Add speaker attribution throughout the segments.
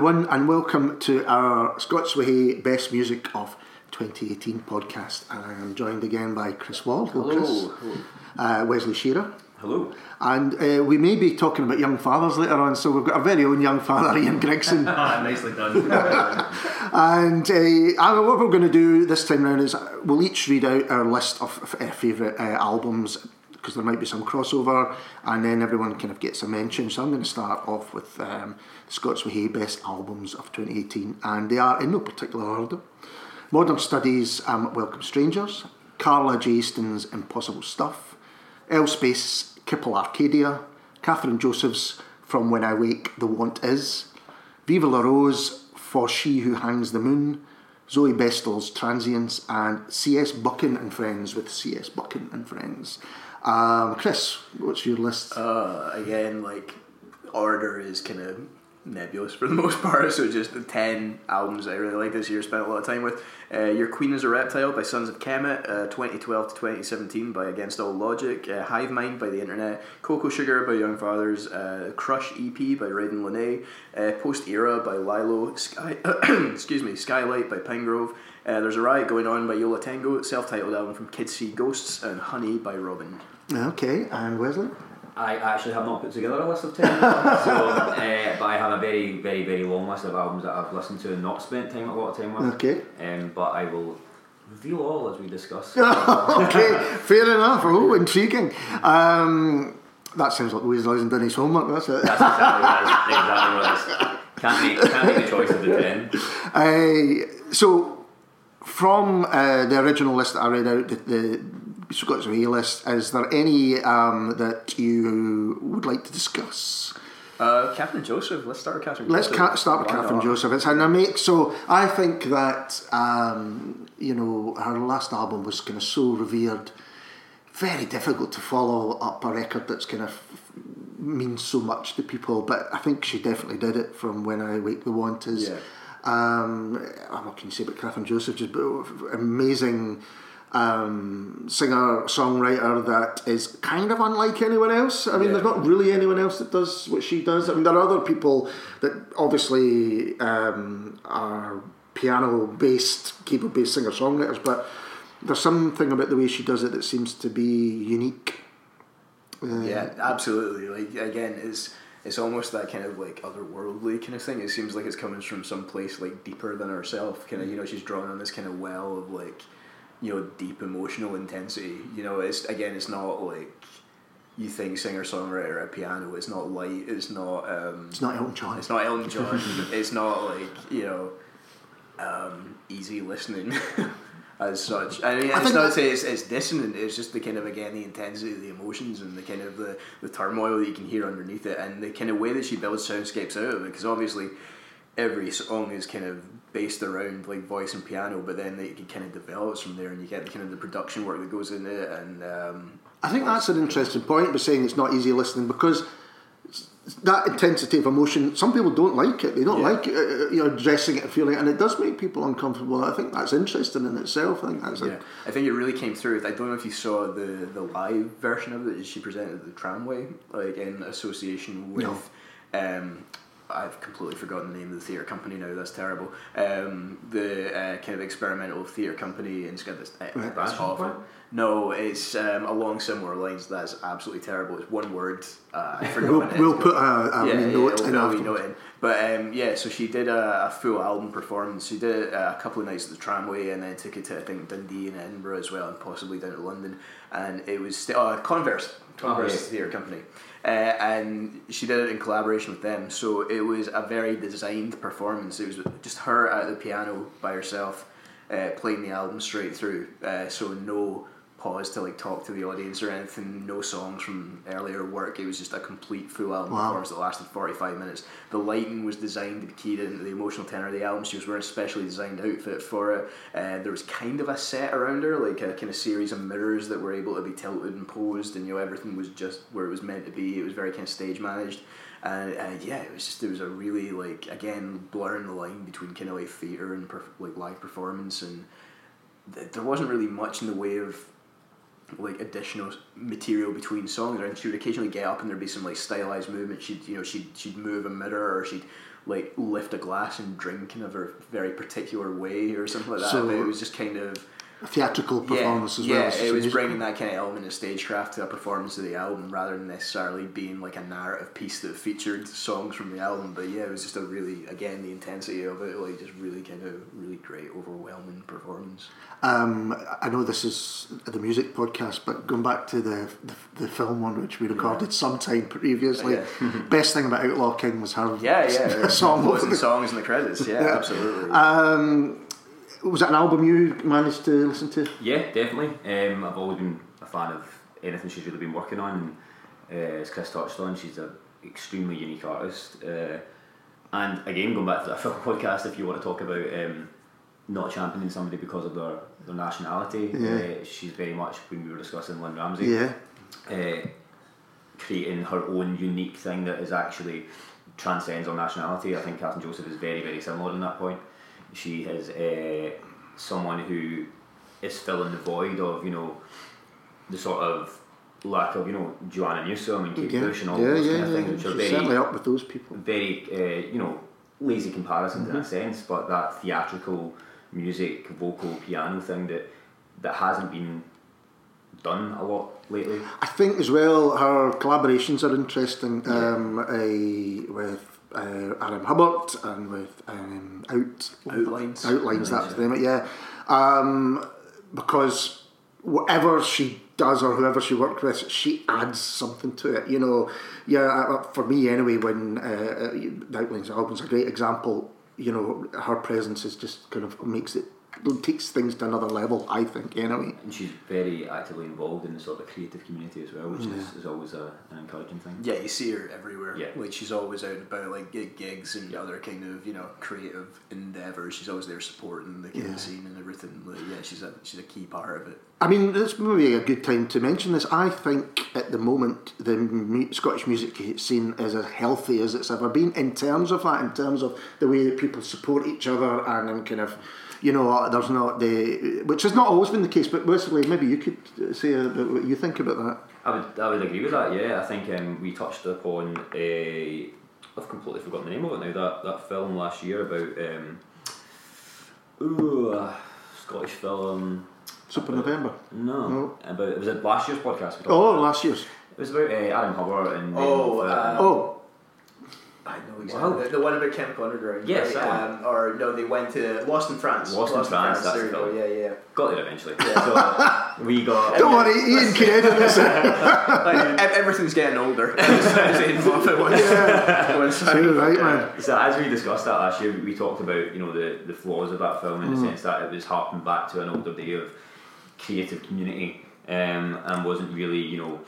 Speaker 1: everyone, and welcome to our Scots Whay Hae Best Music of 2018 podcast. And I am joined again by Chris Wald. Hello,
Speaker 2: Hello.
Speaker 1: Chris. Uh, Wesley Shearer.
Speaker 2: Hello.
Speaker 1: And uh, we may be talking about young fathers later on, so we've got our very own young father, Ian Gregson.
Speaker 2: Ah, nicely done.
Speaker 1: and uh, what we're going to do this time round is we'll each read out our list of uh, favourite uh, albums because there might be some crossover, and then everyone kind of gets a mention. So I'm going to start off with um, Scots Best Albums of 2018, and they are in no particular order. Modern Studies, um, Welcome Strangers, Carla J. Easton's Impossible Stuff, L-Space, Kipple Arcadia, Kathryn Joseph's From When I Wake, The Want Is, Viva La Rose, For She Who Hangs the Moon, Zoe Bestel's Transience, and C.S. Buchan and Friends with C.S. Buchan and Friends. Um, Chris, what's your list?
Speaker 2: uh, again, like order is kind of nebulous for the most part. So just the ten albums I really like this year, spent a lot of time with. Uh, Your Queen is a Reptile by Sons of Kemet, uh, 2012 to 2017 by Against All Logic, uh, Hive Mind by The Internet, Cocoa Sugar by Young Fathers, uh, Crush EP by Raiden Lene, uh, Post Era by LYLO, Sky, excuse me, Skylight by Pinegrove. Uh, There's a Riot Going On by Yo La Tengo, self-titled album from Kids See Ghosts, and Honey by Robyn.
Speaker 1: Okay, and Wesley?
Speaker 3: I actually have not put together a list of 10, so, uh, but I have a very, very, very long list of albums that I've listened to and not spent time a lot of time with.
Speaker 1: Okay.
Speaker 3: Um, but I will reveal all as we discuss.
Speaker 1: okay, fair enough. Oh, intriguing. Um, that sounds like Wesley hasn't done his homework, that's it.
Speaker 3: That's exactly, that's exactly what it is. Can't make, can't make the choice of the 10.
Speaker 1: Uh, so, from uh, the original list that I read out, the, the Scots Whay Hae list, is there any um, that you would like to discuss?
Speaker 2: Uh, Kathryn Joseph. Let's start with Kathryn. Joseph.
Speaker 1: Let's
Speaker 2: Joseph.
Speaker 1: ca- start with
Speaker 2: Why
Speaker 1: Kathryn
Speaker 2: not?
Speaker 1: Joseph. It's an amazing. So I think that um, you know her last album was kind of so revered, very difficult to follow up a record that's kind of means so much to people. But I think she definitely did it from when I wake the want is.
Speaker 2: Yeah.
Speaker 1: Um, what can you say about Kathryn Joseph? Just amazing um, singer songwriter that is kind of unlike anyone else. I mean,
Speaker 2: Yeah.
Speaker 1: there's not really anyone else that does what she does. I mean, there are other people that obviously um, are piano based, keyboard based singer songwriters, but there's something about the way she does it that seems to be unique. Uh,
Speaker 2: Yeah, absolutely. Like again, it's it's almost that kind of like otherworldly kind of thing. It seems like it's coming from some place like deeper than herself. Kind of, you know, she's drawn on this kind of well of like, you know, deep emotional intensity. You know, it's again, it's not like you think singer songwriter at piano. It's not light. It's not. Um,
Speaker 1: It's not Elton John.
Speaker 2: it's not Elton John. it's not like you know, um, easy listening as such. I mean,
Speaker 1: I
Speaker 2: it's not to say it's, it's dissonant. It's just the kind of again the intensity of the emotions and the kind of the, the turmoil that you can hear underneath it, and the kind of way that she builds soundscapes out of it. Because obviously, every song is kind of based around like voice and piano, but then it kind of develops from there, and you get the kind of the production work that goes into it, and um,
Speaker 1: I think that's an interesting point But saying it's not easy listening because that intensity of emotion, some people don't like it. They don't
Speaker 2: Yeah.
Speaker 1: like uh, you know addressing it feeling it, and it does make people uncomfortable. I think that's interesting in itself. I think that's
Speaker 2: Yeah,
Speaker 1: a,
Speaker 2: I think it really came through. I don't know if you saw the the live version of it she presented at the tramway, like in association with. Um, I've completely forgotten the name of the theatre company now. That's terrible. Um, the uh, kind of experimental theatre company in Scotland. Uh,
Speaker 1: Right.
Speaker 2: that's
Speaker 3: Passion
Speaker 2: awful. No, it's um, along similar lines. That's absolutely terrible. It's one word. Uh, I forgot.
Speaker 1: we'll,
Speaker 2: what it is,
Speaker 1: we'll put a, a
Speaker 2: yeah, yeah,
Speaker 1: note in
Speaker 2: a note in. But um, yeah, so she did a, a full album performance. She did it uh, a couple of nights at the tramway, and then took it to I think Dundee and Edinburgh as well, and possibly down to London. And it was st- uh, Converse, Converse
Speaker 3: yes.
Speaker 2: Theatre Company, uh, and she did it in collaboration with them. So it was a very designed performance. It was just her at the piano by herself, uh, playing the album straight through. Uh, so no pause to like talk to the audience or anything. No songs from earlier work. It was just a complete full album
Speaker 1: Wow.
Speaker 2: performance that lasted forty five minutes. The lighting was designed to be keyed into the emotional tenor of the album. She was wearing a specially designed outfit for it. Uh, there was kind of a set around her, like a kind of series of mirrors that were able to be tilted and posed, and you know everything was just where it was meant to be. It was very kind of stage managed. And uh, yeah, it was just it was a really like again blurring the line between kind of like theater and perf- like live performance, and th- there wasn't really much in the way of like additional material between songs and she would occasionally get up and there'd be some like stylized movement she'd you know she'd she'd move a mirror or she'd like lift a glass and drink in a ver- very particular way or something like that.
Speaker 1: So-
Speaker 2: but it was just kind of
Speaker 1: theatrical performance
Speaker 2: yeah,
Speaker 1: as well.
Speaker 2: yeah,
Speaker 1: as
Speaker 2: it was bringing that kind of element of stagecraft to a performance of the album rather than necessarily being like a narrative piece that featured songs from the album. But yeah, it was just a really, again, the intensity of it, like just really kind of really great, overwhelming performance.
Speaker 1: Um, I know this is the music podcast, but going back to the the, the film one which we recorded sometime previously,
Speaker 2: Yeah.
Speaker 1: best thing about Outlaw King was her
Speaker 2: Yeah, yeah,
Speaker 1: song
Speaker 2: Closing
Speaker 1: the
Speaker 2: songs in the credits. Yeah,
Speaker 1: Yeah.
Speaker 2: absolutely.
Speaker 1: Um, was that an album you managed to listen to?
Speaker 3: Yeah, definitely. Um, I've always been a fan of anything she's really been working on. And, uh, as Chris touched on, she's an extremely unique artist. Uh, and again, going back to that film podcast, if you want to talk about um, not championing somebody because of their, their nationality,
Speaker 1: Yeah.
Speaker 3: uh, she's very much, when we were discussing Lynne Ramsay,
Speaker 1: Yeah,
Speaker 3: uh, creating her own unique thing that is actually transcends our nationality. I think Kathryn Joseph is very, very similar in that point. She is uh, someone who is filling the void of, you know, the sort of lack of, you know, Joanna Newsom and Kate
Speaker 1: yeah,
Speaker 3: Bush and all
Speaker 1: yeah,
Speaker 3: those
Speaker 1: yeah,
Speaker 3: kind of things, which are very
Speaker 1: certainly up with those people.
Speaker 3: very uh, you know lazy comparisons in a
Speaker 1: Mm-hmm.
Speaker 3: sense, but that theatrical music, vocal, piano thing that that hasn't been done a lot lately.
Speaker 1: I think as well her collaborations are interesting um, uh, with uh, R.M. Hubbard and with um, Out
Speaker 2: Outlines.
Speaker 1: Outlines, that's the name. it, Yeah, um, because whatever she does or whoever she worked with, she adds something to it. You know, yeah. uh, For me, anyway, when uh, uh, Outlines album's a great example. You know, her presence is just kind of makes it takes things to another level. I think anyway.
Speaker 3: And she's very actively involved in the sort of creative community as well, which is, is always a, an encouraging thing.
Speaker 2: Yeah, you see her everywhere.
Speaker 3: Yeah.
Speaker 2: Like she's always out and about like gigs and other kind of you know creative endeavors. She's always there supporting the kind
Speaker 1: Yeah.
Speaker 2: of scene and everything. Like, yeah, she's a she's a key part of it.
Speaker 1: I mean, this may be a good time to mention this. I think at the moment the mu- Scottish music scene is as healthy as it's ever been in terms of that, in terms of the way that people support each other and kind of, you know, there's not the, which has not always been the case, but basically maybe you could say about what you think about that.
Speaker 3: I would I would agree with that. Yeah, I think um, we touched upon a. I've completely forgotten the name of it now. That that film last year about um, ooh, uh, Scottish film.
Speaker 1: Super November.
Speaker 3: No,
Speaker 1: No.
Speaker 3: about it was a last year's podcast. We talked
Speaker 1: Oh, last year's.
Speaker 3: It was about uh, R.M. Hubbard and
Speaker 2: Oh,
Speaker 3: and,
Speaker 2: uh,
Speaker 1: Oh,
Speaker 2: I know
Speaker 3: Wow.
Speaker 2: exactly the, the one about Chemical Underground.
Speaker 3: Yes,
Speaker 2: right?
Speaker 3: that
Speaker 2: um, or no, they went to Lost in France.
Speaker 3: Lost in France, that's
Speaker 2: There
Speaker 3: the
Speaker 2: you go. Yeah, yeah.
Speaker 3: got there eventually. Yeah. So we got.
Speaker 1: don't worry, Ian can edit this. out.
Speaker 2: Like, ev- everything's getting older. Saying both at once. Once-
Speaker 1: You're right, man.
Speaker 3: So as we discussed that last year, we talked about you know the, the flaws of that film in the sense that it was harking back to an older day of creative community um, and wasn't really you know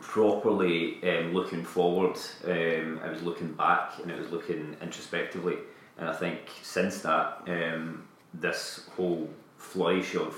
Speaker 3: properly um, looking forward. Um, it was looking back and it was looking introspectively. And I think since that, um, this whole flourish of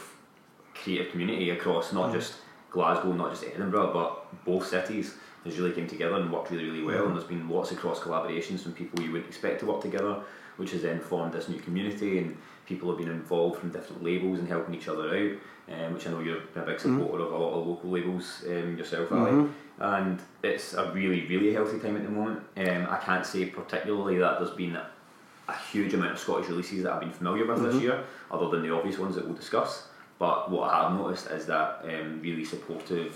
Speaker 3: creative community across not just Glasgow, not just Edinburgh, but both cities has really came together and worked really, really well. And there's been lots of cross collaborations from people you wouldn't expect to work together, which has then formed this new community. And people have been involved from different labels and helping each other out. Um, which I know you're a big supporter of a lot of local labels um, yourself, Ali. And it's a really, really healthy time at the moment. Um, I can't say particularly that there's been a huge amount of Scottish releases that I've been familiar with this year, other than the obvious ones that we'll discuss. But what I have noticed is that um, really supportive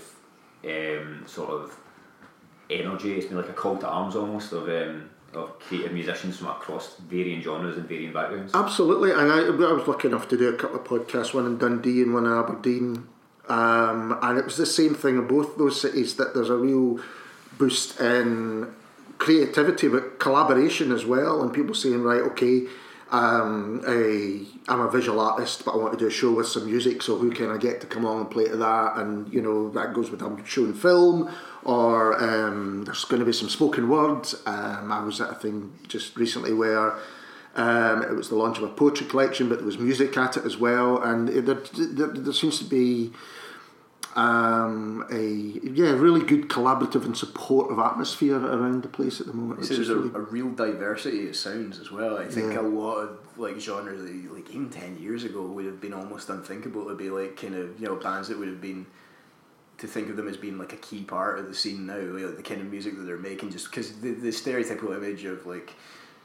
Speaker 3: um, sort of energy. It's been like a call to arms almost of um, of creative musicians from across varying genres and varying backgrounds.
Speaker 1: Absolutely, and I, I was lucky enough to do a couple of podcasts, one in Dundee and one in Aberdeen, um, and it was the same thing in both those cities that there's a real boost in creativity, but collaboration as well, and people saying, right, okay, um, I'm a visual artist, but I want to do a show with some music, so who can I get to come along and play to that? And you know that goes with I'm showing film, or um, there's going to be some spoken words. Um, I was at a thing just recently where. Um, it was the launch of a poetry collection, but there was music at it as well, and it, there, there, there seems to be um, a yeah really good collaborative and supportive atmosphere around the place at the moment.
Speaker 2: So there's a,
Speaker 1: really-
Speaker 2: a real diversity of sounds as well. I think
Speaker 1: Yeah.
Speaker 2: a lot of like genres like even ten years ago would have been almost unthinkable to be like kind of you know bands that would have been to think of them as being like a key part of the scene now, like the kind of music that they're making, just because the, the stereotypical image of like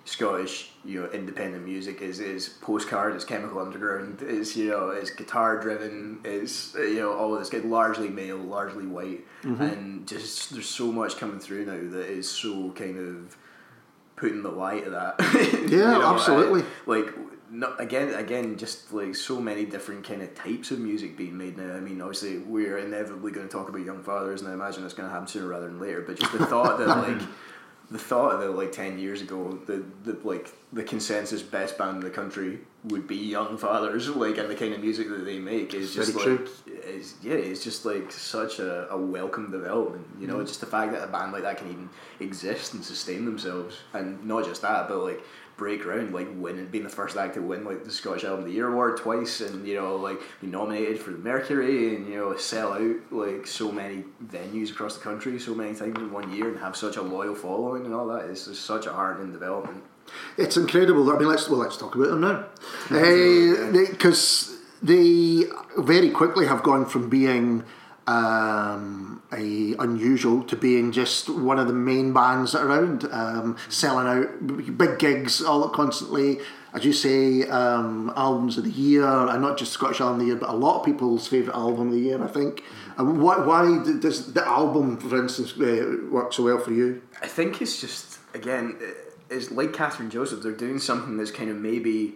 Speaker 2: Scottish, you know, independent music is is postcard, is Chemical Underground, is you know, is guitar driven, is you know, all of this get largely male, largely white, mm-hmm. and just there's so much coming through now that is so kind of putting the light of that. You
Speaker 1: Yeah,
Speaker 2: know,
Speaker 1: absolutely.
Speaker 2: I- like no, again, again, just like so many different kind of types of music being made now. I mean, obviously, we're inevitably going to talk about Young Fathers, and I imagine it's going to happen sooner rather than later. But just the thought that like the thought that like ten years ago, the the like the consensus best band in the country would be Young Fathers, like, and the kind of music that they make is just
Speaker 1: Very
Speaker 2: like is yeah, it's just like such a, a welcome development. You
Speaker 1: Mm.
Speaker 2: know, just the fact that a band like that can even exist and sustain themselves, and not just that, but like break ground, like winning, being the first act to win like the Scottish Album of the Year award twice, and you know, like be nominated for the Mercury, and you know, sell out like so many venues across the country so many times in one year, and have such a loyal following and all that. It's just such a heartening development.
Speaker 1: It's incredible. I mean, let's well, let's talk about them now, because eh, they very quickly have gone from being um, a unusual to being just one of the main bands around, um, selling out big gigs all constantly. As you say, um, albums of the year, and not just Scottish album of the year, but a lot of people's favourite album of the year, I think. And why, why does the album, for instance, uh, work so well for you?
Speaker 2: I think it's just again, it's like Kathryn Joseph. They're doing something that's kind of maybe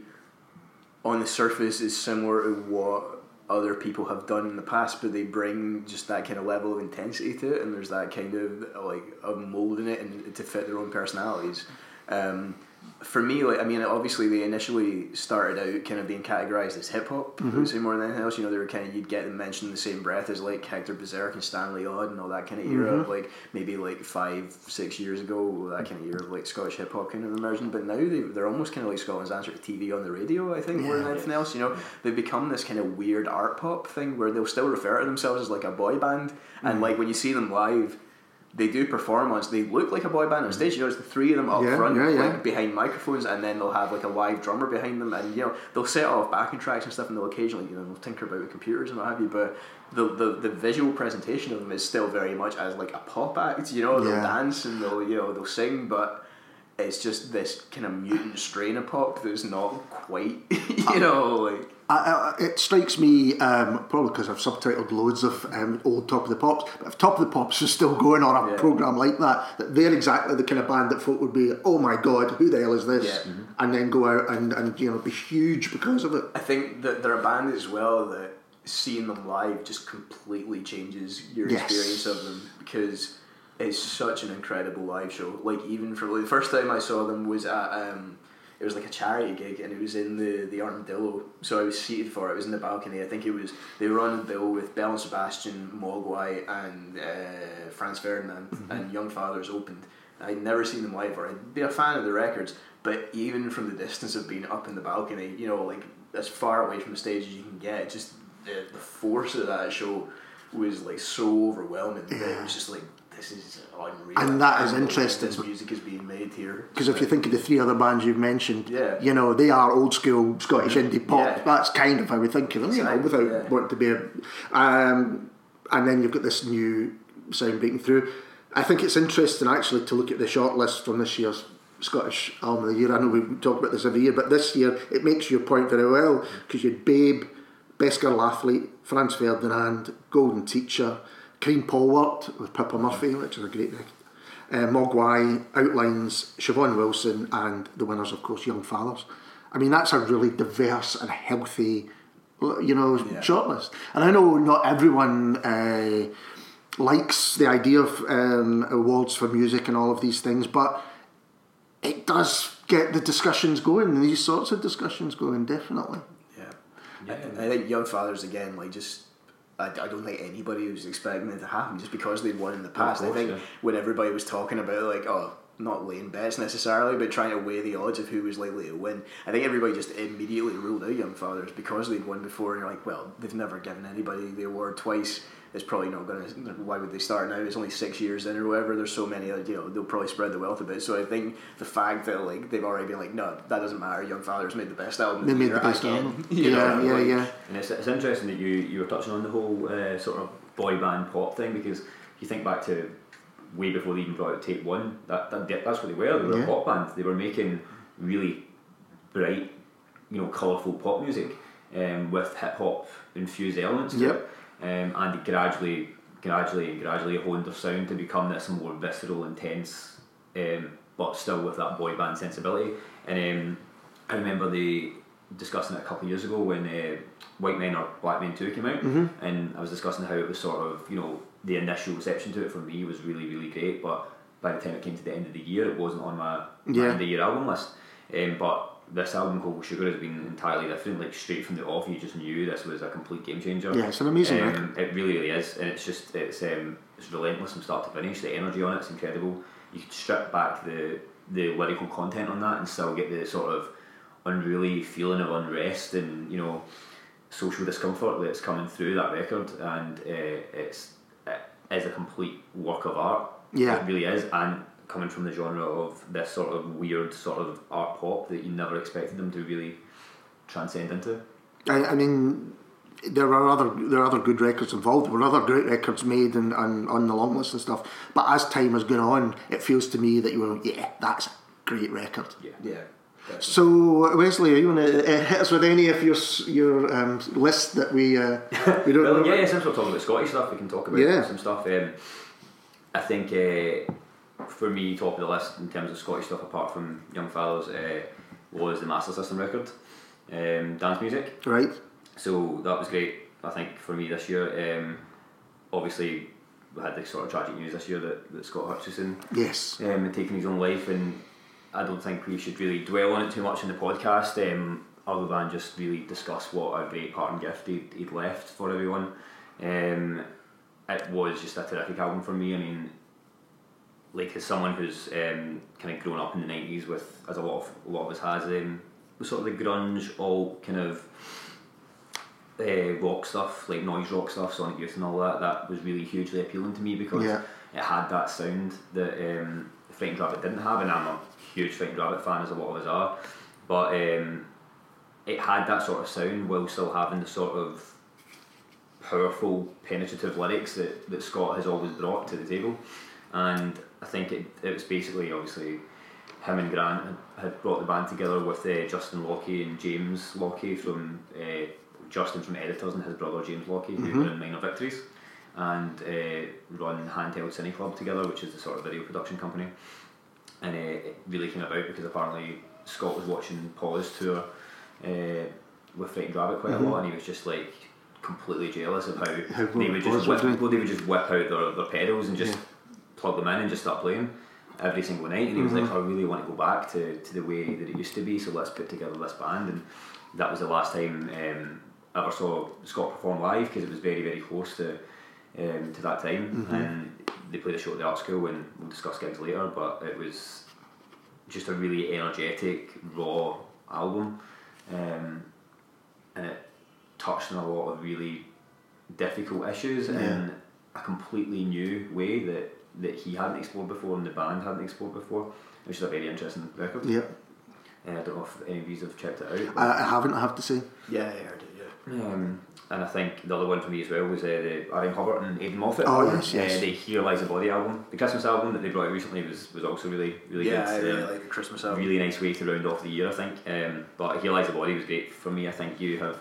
Speaker 2: on the surface is similar to what other people have done in the past, but they bring just that kind of level of intensity to it, and there's that kind of like of molding it and to fit their own personalities. Um, for me, like I mean, obviously they initially started out kind of being categorized as hip hop, I would mm-hmm. say more than anything else. You know, they were kind of you'd get them mentioned in the same breath as like Hector Bizerk and Stanley Odd and all that kind of era, mm-hmm. like maybe like five, six years ago, that kind of era of like Scottish hip hop kind of emerging. But now they they're almost kind of like Scotland's answer to TV on the radio. I think more than anything else. You know, they've become this kind of weird art pop thing where they'll still refer to themselves as like a boy band, and mm-hmm. like when you see them live they do perform on they look like a boy band. On mm-hmm. stage you know it's the three of them up
Speaker 1: Yeah,
Speaker 2: front
Speaker 1: yeah, yeah.
Speaker 2: like behind microphones and then they'll have like a live drummer behind them and you know they'll set off backing tracks and stuff and they'll occasionally you know they'll tinker about with computers and what have you but the, the, the visual presentation of them is still very much as like a pop act you know? They'll dance and they'll you know they'll sing but it's just this kind of mutant strain of pop that's not quite you know like
Speaker 1: I, I, it strikes me, um, probably because I've subtitled loads of um, old Top of the Pops, but if Top of the Pops was still going on a
Speaker 2: Yeah.
Speaker 1: programme like that, that they're exactly the kind of band that folk would be, oh my god, who the hell is this?
Speaker 2: Yeah. Mhm.
Speaker 1: And then go out and, and you know be huge because of it.
Speaker 2: I think that they're a band as well that seeing them live just completely changes your
Speaker 1: Yes.
Speaker 2: experience of them because it's such an incredible live show. Like even for like, the first time I saw them was at um, it was like a charity gig and it was in the the Armadillo. So I was seated for it. It was in the balcony. I think it was they were on the bill with Belle and Sebastian, Mogwai, and uh, Franz Ferdinand, and Young Fathers opened. I'd never seen them live, or I'd be a fan of the records, but even from the distance of being up in the balcony, you know, like as far away from the stage as you can get, just the, the force of that show was like so overwhelming that it was just like this is unreal.
Speaker 1: And that is interesting.
Speaker 2: This music is being made here
Speaker 1: Because if you think of the three other bands you've mentioned,
Speaker 2: Yeah.
Speaker 1: you know they are old school Scottish indie pop.
Speaker 2: Yeah.
Speaker 1: That's kind of how we think of them, you know, without
Speaker 2: yeah.
Speaker 1: wanting to be. A, um, and then you've got this new sound breaking through. I think it's interesting actually to look at the shortlist from this year's Scottish Album of the Year. I know we talk about this every year, but this year it makes your point very well because you had Babe, Best Girl Athlete, Franz Ferdinand, Golden Teacher, Karine Polwart with Pippa Murphy, which is a great record. Uh, Mogwai outlines Siobhan Wilson and the winners, of course, Young Fathers. I mean, that's a really diverse and healthy, you know,
Speaker 2: Yeah.
Speaker 1: shortlist. And I know not everyone uh, likes the idea of um, awards for music and all of these things, but it does get the discussions going, these sorts of discussions going, definitely.
Speaker 2: Yeah.
Speaker 3: Yeah.
Speaker 2: I, I think Young Fathers again, like just I, I don't think anybody was expecting it to happen just because they'd won in the past.
Speaker 3: course,
Speaker 2: I think
Speaker 3: yeah.
Speaker 2: when everybody was talking about like oh not laying bets necessarily, but trying to weigh the odds of who was likely to win. I think everybody just immediately ruled out Young Fathers because they'd won before, and you're like, well, they've never given anybody the award twice. It's probably not going to. Why would they start now? It's only six years in or whatever. There's so many, like, you know, they'll probably spread the wealth a bit. So I think the fact that like they've already been like, no, that doesn't matter. Young Fathers made the best album.
Speaker 1: They made the best
Speaker 2: again."
Speaker 1: album.
Speaker 2: You
Speaker 1: Yeah,
Speaker 2: know,
Speaker 1: yeah,
Speaker 2: like,
Speaker 1: yeah.
Speaker 3: And it's, it's interesting that you, you were touching on the whole uh, sort of boy band pop thing because if you think back to way before they even brought out Tape One. That, that that's what they were. They were
Speaker 1: Yeah.
Speaker 3: a pop band. They were making really bright, you know, colourful pop music um, with hip hop infused elements.
Speaker 1: Yep.
Speaker 3: It. Um, and they gradually, gradually, and gradually honed their sound to become this more visceral, intense, um, but still with that boy band sensibility. And um, I remember they discussing it a couple of years ago when uh, White Men Are Black Men Too came out, and I was discussing how it was sort of you know the initial reception to it for me was really really great, but by the time it came to the end of the year, it wasn't on my,
Speaker 1: Yeah.
Speaker 3: end of the year album list. Um, but this album Cocoa Sugar has been entirely different. Like straight from the off, you just knew this was a complete game changer.
Speaker 1: Yeah, it's an amazing
Speaker 3: Um. It really, really is, and it's just it's um, it's relentless from start to finish. The energy on it's incredible. You could strip back the the lyrical content on that and still get the sort of unruly feeling of unrest and you know social discomfort that's coming through that record, and uh, it's it is a complete work of art.
Speaker 1: Yeah.
Speaker 3: it really is, and coming from the genre of this sort of weird sort of art pop that you never expected them to really transcend into.
Speaker 1: I, I mean, there are other there are other good records involved. There were other great records made and, and on the long list and stuff. But as time has gone on, it feels to me that you were yeah, that's a great record.
Speaker 3: Yeah.
Speaker 2: Yeah. definitely.
Speaker 1: So Wesley, are you going to uh, hit us with any of your your um, list that we uh, we don't
Speaker 3: Well, yeah, yeah, since we're talking about Scottish stuff, we can talk about
Speaker 1: Yeah.
Speaker 3: some stuff. Um, I think uh, for me, top of the list in terms of Scottish stuff, apart from Young Fellows, uh, was the Master System record, um, dance music.
Speaker 1: Right.
Speaker 3: So that was great. I think for me this year, um, obviously we had the sort of tragic news this year that, that Scott Hutchison
Speaker 1: Yes.
Speaker 3: um, and taking his own life, and I don't think we should really dwell on it too much in the podcast, um, other than just really discuss what a great parting gift he'd, he'd left for everyone. Um, it was just a terrific album for me. I mean, like as someone who's um, kind of grown up in the nineties with, as a lot of a lot of us has, um, the sort of the grunge, all kind of uh, rock stuff, like noise rock stuff, Sonic Youth and all that. That was really hugely appealing to me because
Speaker 1: Yeah.
Speaker 3: it had that sound that um, Frightened Rabbit didn't have, and I'm a huge Frightened Rabbit fan, as a lot of us are. But um, it had that sort of sound while still having the sort of powerful, penetrative lyrics that, that Scott has always brought to the table. And I think it, it was basically, obviously, him and Grant had, brought the band together with uh, Justin Lockey and James Lockey from uh, Justin from Editors and his brother James Lockey, who were in Minor Victories, and uh, run Handheld Cine Club together, which is the sort of video production company. And uh, it really came about because apparently Scott was watching Paul's tour uh, with Frightened Rabbit quite a lot, and he was just like completely jealous of how,
Speaker 1: How
Speaker 3: they would just whip, well, they would just whip out their, their pedals and just
Speaker 1: Yeah.
Speaker 3: Plug them in and just start playing every single night. And he was like, I really want to go back to, to the way that it used to be, so let's put together this band. And that was the last time um, I ever saw Scott perform live because it was very, very close to um, to that time. And they played a show at the art school, and we'll discuss gigs later. But it was just a really energetic, raw album, um, and it touched on a lot of really difficult issues
Speaker 1: Yeah.
Speaker 3: in a completely new way that, that he hadn't explored before and the band hadn't explored before, which is a very interesting record.
Speaker 1: Yeah.
Speaker 3: Uh, I don't know if any of you have checked it out.
Speaker 1: I, I haven't. I have to say.
Speaker 2: yeah, I heard it. Yeah.
Speaker 3: Um, and I think the other one for me as well was uh, the R.M. Hubbard and Aidan Moffat.
Speaker 1: Oh, yes, yes.
Speaker 3: Uh, the Here Lies a Body album. The Christmas album that they brought out recently was, was also really, really
Speaker 2: yeah,
Speaker 3: good.
Speaker 2: I really
Speaker 3: Um,
Speaker 2: like the Christmas album.
Speaker 3: really nice way to round off the year, I think. Um, but Here Lies a Body was great for me. I think you have,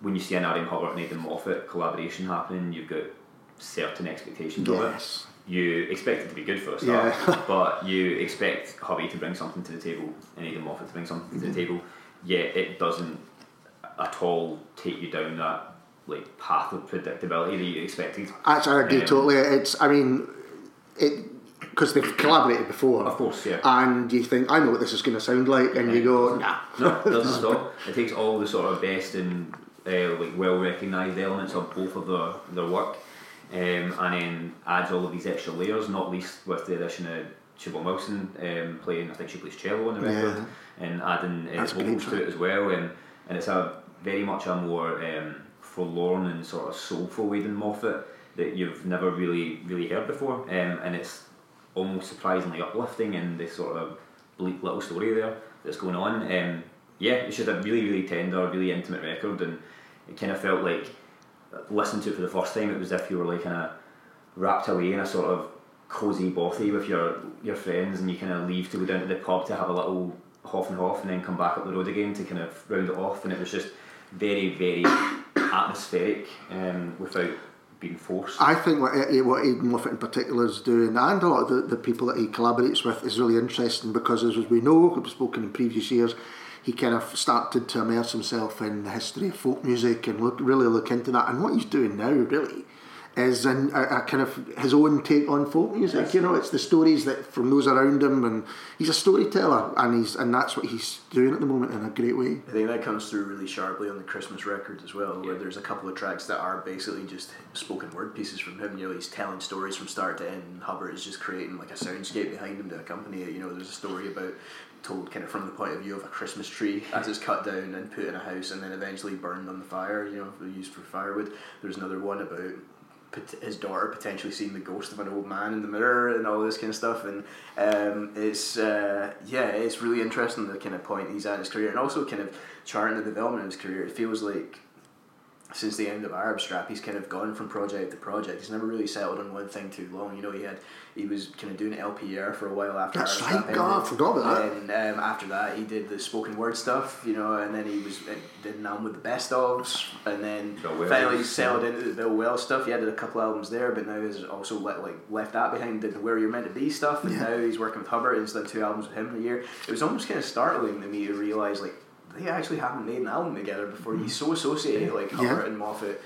Speaker 3: when you see an R.M. Hubbard and Aidan Moffat collaboration happening, you've got certain expectations of it. You expect it to be good for a start,
Speaker 1: Yeah.
Speaker 3: but you expect Hubby to bring something to the table and Aidan Moffat to bring something to the table. Yet it doesn't at all take you down that like path of predictability that you expected.
Speaker 1: Actually, I agree
Speaker 3: Um,
Speaker 1: totally. It's. I mean, it because they've collaborated before.
Speaker 3: Of course, yeah.
Speaker 1: And you think, I know what this is going to sound like, and you go, nah.
Speaker 3: No, it doesn't stop. It takes all the sort of best and uh, like well recognised elements of both of their their work, um, and then adds all of these extra layers. Not least with the addition of Siobhan Wilson um, playing. I think she plays cello on the record, and adding uh, vocals to it as well. And and it's a very much a more um, forlorn and sort of soulful Aidan Moffat that you've never really really heard before, um, and it's almost surprisingly uplifting in this sort of bleak little story there that's going on. Um, yeah, it's just a really, really tender, really intimate record, and it kind of felt like listening to it for the first time. It was as if you were like kind of wrapped away in a sort of cosy bothy with your your friends, and you kind of leave to go down to the pub to have a little half and half, and then come back up the road again to kind of round it off, and it was just very very atmospheric um, without being forced.
Speaker 1: I think what, eh, what Aidan Moffat in particular is doing, and a lot of the, the people that he collaborates with, is really interesting because, as we know, we've spoken in previous years, he kind of started to immerse himself in the history of folk music and look really look into that. And what he's doing now, really, is in a, a kind of his own take on folk music.
Speaker 3: Yes.
Speaker 1: You know, it's the stories that from those around him, and he's a storyteller, and he's and that's what he's doing at the moment in a great way.
Speaker 2: I think that comes through really sharply on the Christmas records as well, where there's a couple of tracks that are basically just spoken word pieces from him. You know, he's telling stories from start to end. and Hubbard is just creating like a soundscape behind him to accompany it. You know, there's a story about told kind of from the point of view of a Christmas tree as it's cut down and put in a house and then eventually burned on the fire. You know, used for firewood. There's another one about his daughter potentially seeing the ghost of an old man in the mirror and all this kind of stuff and um, it's uh, yeah it's really interesting the kind of point he's at in his career and also kind of charting the development of his career it feels like since the end of Arab Strap he's kind of gone from project to project he's never really settled on one thing too long you know he had he was kind of doing L. Pierre for a while after
Speaker 1: That's
Speaker 2: Arab
Speaker 1: right,
Speaker 2: Strap
Speaker 1: God, I
Speaker 2: ended.
Speaker 1: forgot about that.
Speaker 2: and um, after that he did the spoken word stuff you know and then he was uh, did an album with the best ofs and then
Speaker 3: Bill Wells.
Speaker 2: finally settled into the Bill Wells stuff. He had a couple albums there, but now he's also let, like left that behind. Did the Where You're Meant to Be stuff, and
Speaker 1: Yeah.
Speaker 2: now he's working with Hubbard. and He's done two albums with him in a year. It was almost kind of startling to me to realize like they actually haven't made an album together before. You so associate like
Speaker 1: Yeah.
Speaker 2: And Moffat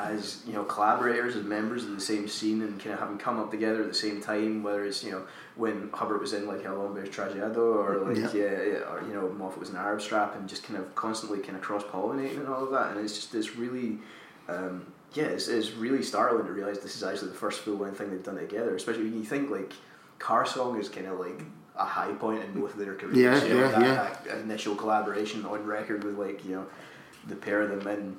Speaker 2: as you know collaborators as members of the same scene and kind of having come up together at the same time whether it's you know when Hubbard was in like El Hombre Trajeado or like
Speaker 1: Yeah.
Speaker 2: yeah. or you know Moffat was an Arab strap and just kind of constantly kind of cross pollinating and all of that and it's just this really um, yeah it's, it's really startling to realize this is actually the first full length thing they've done together especially when you think like Car Song is kind of like a high point in both of their careers
Speaker 1: Yeah,
Speaker 2: you know,
Speaker 1: yeah,
Speaker 2: that,
Speaker 1: yeah.
Speaker 2: that initial collaboration on record with like you know the pair of them in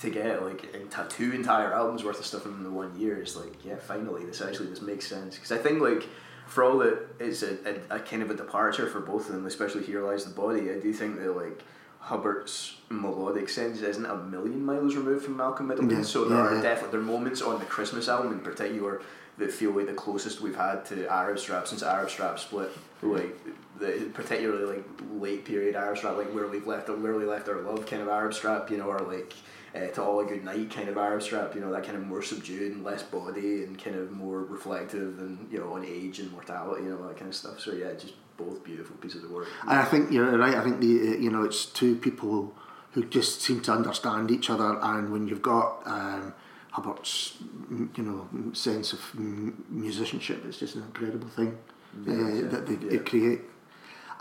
Speaker 2: to get like enti- two entire albums worth of stuff in the one year is like yeah finally this actually this makes sense because I think like for all that it's a, a, a kind of a departure for both of them especially here lies the body I do think that like Hubbard's melodic sense isn't a million miles removed from Malcolm Middleton
Speaker 1: Yeah,
Speaker 2: so there
Speaker 1: yeah,
Speaker 2: are
Speaker 1: yeah.
Speaker 2: definitely there are moments on the Christmas album in particular that feel like the closest we've had to Arab Strap since Arab Strap split like the particularly like late period Arab Strap like where we've left where we left our love kind of Arab Strap you know or like uh, to all a good night kind of Arab strap, you know, that kind of more subdued and less body and kind of more reflective and you know on age and mortality, you know that kind of stuff. So yeah, just both beautiful pieces of work.
Speaker 1: And I think you're right. I think the you know it's two people who just seem to understand each other, and when you've got um, Hubbard's mm, you know sense of mm, musicianship, it's just an incredible thing uh,
Speaker 2: Yeah,
Speaker 1: that they, they create.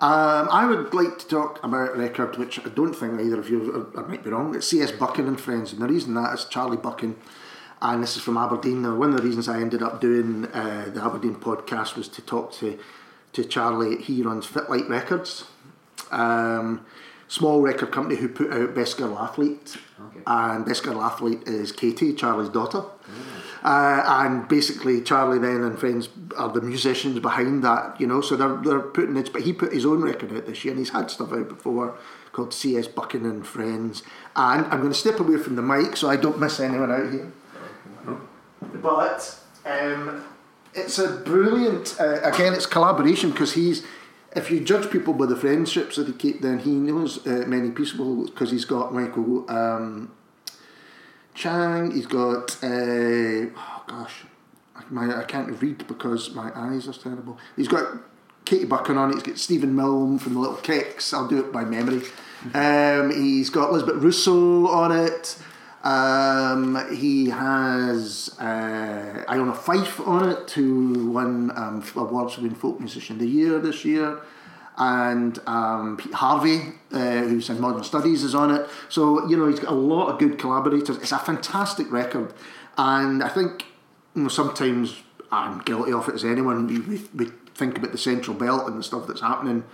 Speaker 1: Um, I would like to talk about a record which I don't think either of you, I might be wrong, it's C.S. Buchan and Friends, and the reason that is Charlie Buchan, and this is from Aberdeen. Now, one of the reasons I ended up doing uh, the Aberdeen podcast was to talk to, to Charlie. He runs Fit Like Records, um, small record company who put out Best Girl Athlete,
Speaker 3: Okay.
Speaker 1: and Best Girl Athlete is Katie, Charlie's daughter. Uh, and basically, Charlie then and friends are the musicians behind that, you know. So they're they're putting it, but he put his own record out this year, and he's had stuff out before called C.S. Buchan and Friends. And I'm going to step away from the mic so I don't miss anyone out here. But um, it's a brilliant. Uh, again, it's collaboration because he's. If you judge people by the friendships that he keep, then he knows uh, many people because he's got Michael. Um, Chang. He's got uh, oh gosh, my I can't read because my eyes are terrible. He's got Katie Buchan on it. He's got Stephen Milne from the Little Kicks. I'll do it by memory. Um, he's got Elizabeth Russo on it. Um, he has uh, Iona Fyfe on it, who won um, awards for being folk musician of the year this year and um, Pete Harvey, uh, who's in modern studies, is on it. So you know he's got a lot of good collaborators. It's a fantastic record, and I think you know sometimes I'm guilty of it as anyone. We, we, we think about the Central Belt and the stuff that's happening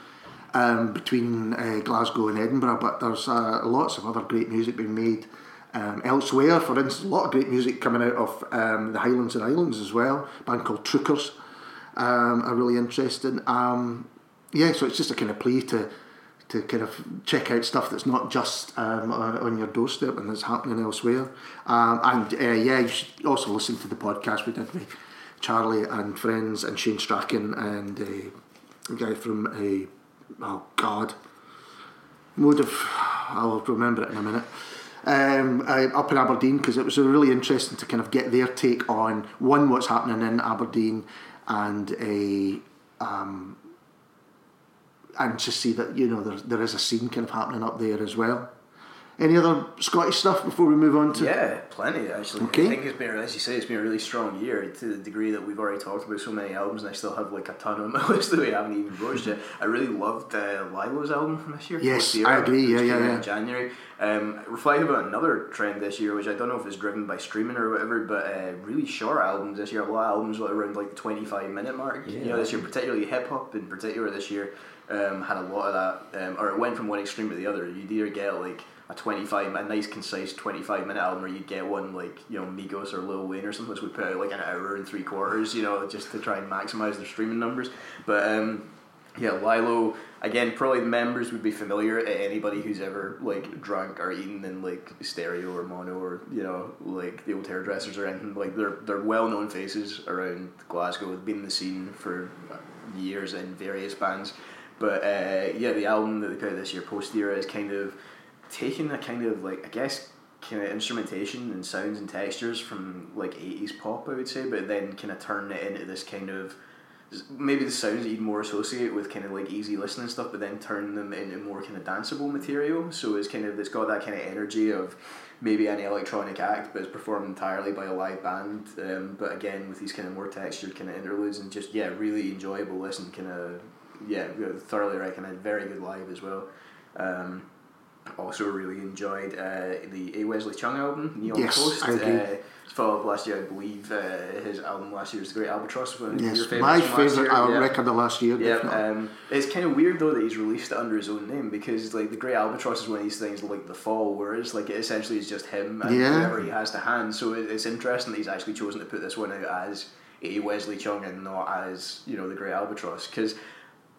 Speaker 1: um, between uh, Glasgow and Edinburgh, but there's uh, lots of other great music being made. Um, elsewhere, for instance, a lot of great music coming out of um, the Highlands and Islands as well. A band called Trookers um, are really interesting. Um, yeah, so it's just a kind of plea to to kind of check out stuff that's not just um, on your doorstep and that's happening elsewhere. Um, and uh, yeah, you should also listen to the podcast we did with Charlie and friends and Shane Strachan and uh, a guy from uh, oh God, would have I'll remember it in a minute. Um, uh, up in Aberdeen because it was really interesting to kind of get their take on one what's happening in Aberdeen and a um, and to see that you know there, there is a scene kind of happening up there as well. Any other Scottish stuff before we move on to?
Speaker 2: Yeah, plenty actually.
Speaker 1: Okay.
Speaker 2: I think it's been, as you say, it's been a really strong year to the degree that we've already talked about so many albums, and I still have like a ton on my list that we haven't even broached yet. I really loved uh, LYLO's album from this year.
Speaker 1: Yes, I agree, yeah, yeah, yeah.
Speaker 2: In January, um, reflective about another trend this year, which I don't know if it's driven by streaming or whatever, but uh, really short albums this year. A lot of albums were around like the twenty-five minute mark. You know, this year, particularly hip hop in particular, this year um, had a lot of that, um, or it went from one extreme to the other. You'd either get like a 25 a nice concise 25 minute album where you'd get one like you know Migos or Lil Wayne or something which would put out like an hour and three quarters you know just to try and maximize their streaming numbers. But um yeah LYLO again probably the members would be familiar to anybody who's ever like drunk or eaten in like stereo or mono or you know like the old hairdressers or anything. Like they're they're well known faces around Glasgow they've been in the scene for years in various bands. But uh, yeah the album that they put out this year Post Era is kind of taking a kind of like I guess kind of instrumentation and sounds and textures from like 80s pop I would say but then kind of turn it into this kind of maybe the sounds that you'd more associate with kind of like easy listening stuff but then turn them into more kind of danceable material. So it's kind of it's got that kind of energy of maybe any electronic act but it's performed entirely by a live band um, but again with these kind of more textured kind of interludes and just yeah really enjoyable listen kind of yeah thoroughly recommend very good live as well. Um, also really enjoyed uh, the A. Wesley Chung album, Neon
Speaker 1: Yes,
Speaker 2: Coast.
Speaker 1: I agree.
Speaker 2: Uh, followed up last year, I believe uh, his album last year was The Great Albatross.
Speaker 1: Yes, my favourite
Speaker 2: yeah.
Speaker 1: record of last year.
Speaker 2: Yeah, um, it's kind of weird though that he's released it under his own name because like the Great Albatross is one of these things like the Fall, whereas like it essentially is just him and
Speaker 1: Yeah.
Speaker 2: whatever he has to hand. So it, it's interesting that he's actually chosen to put this one out as A. Wesley Chung and not as you know the Great Albatross because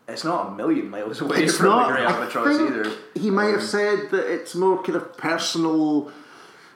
Speaker 2: it's not a million miles away
Speaker 1: it's
Speaker 2: from
Speaker 1: not.
Speaker 2: the Great
Speaker 1: I
Speaker 2: Albatross either.
Speaker 1: he might have
Speaker 2: Um,
Speaker 1: said that it's more kind of personal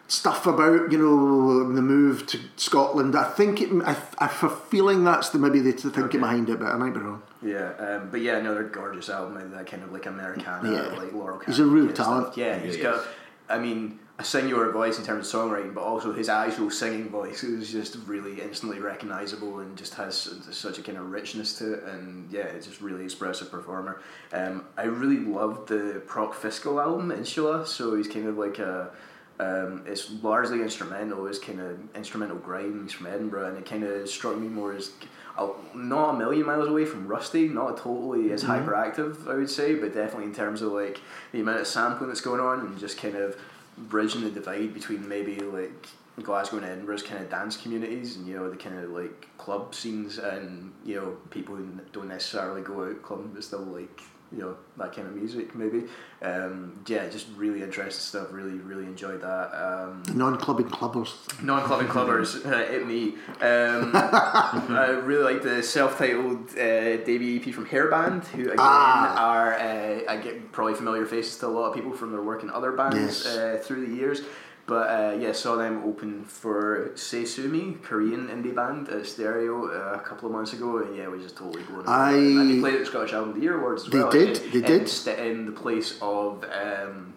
Speaker 1: stuff about you know the move to Scotland. I think it. I, I have a feeling that's the maybe the thinking
Speaker 2: Okay.
Speaker 1: behind it, but I might be wrong.
Speaker 2: Yeah, um, but yeah, another gorgeous album, that kind of like Americana,
Speaker 1: Yeah.
Speaker 2: like Laurel
Speaker 1: He's a real talent.
Speaker 2: Stuff. Yeah,
Speaker 3: He
Speaker 2: he's
Speaker 3: really
Speaker 2: got.
Speaker 3: is.
Speaker 2: I mean, a singular voice in terms of songwriting, but also his actual singing voice is just really instantly recognizable and just has such a kind of richness to it. And yeah, it's just really expressive performer. Um, I really loved the Proc Fiskal album, Insula. So he's kind of like a. Um, it's largely instrumental. It's kind of instrumental grime. He's from Edinburgh, and it kind of struck me more as uh, not a million miles away from Rustie. Not totally as hyperactive, I would say, but definitely in terms of like the amount of sampling that's going on and just kind of bridging the divide between maybe like Glasgow and Edinburgh's kind of dance communities and you know the kind of like club scenes and you know people who don't necessarily go out clubbing but still like you know that kind of music maybe um, yeah just really interesting stuff really really enjoyed that um,
Speaker 1: Non-clubbing clubbers.
Speaker 2: non-clubbing clubbers uh, hit me um, I really like the self-titled uh, debut EP from Hairband who again
Speaker 1: Ah.
Speaker 2: are uh, I get probably familiar faces to a lot of people from their work in other bands
Speaker 1: Yes.
Speaker 2: uh, through the years but uh, yeah saw them open for Say Sue Me Korean indie band at Stereo uh, a couple of months ago and yeah we just totally blown away
Speaker 1: I-
Speaker 2: and they played at the Scottish Album of the Year Awards as
Speaker 1: They
Speaker 2: well
Speaker 1: did,
Speaker 2: in,
Speaker 1: they
Speaker 2: in
Speaker 1: did.
Speaker 2: st- in the place of um,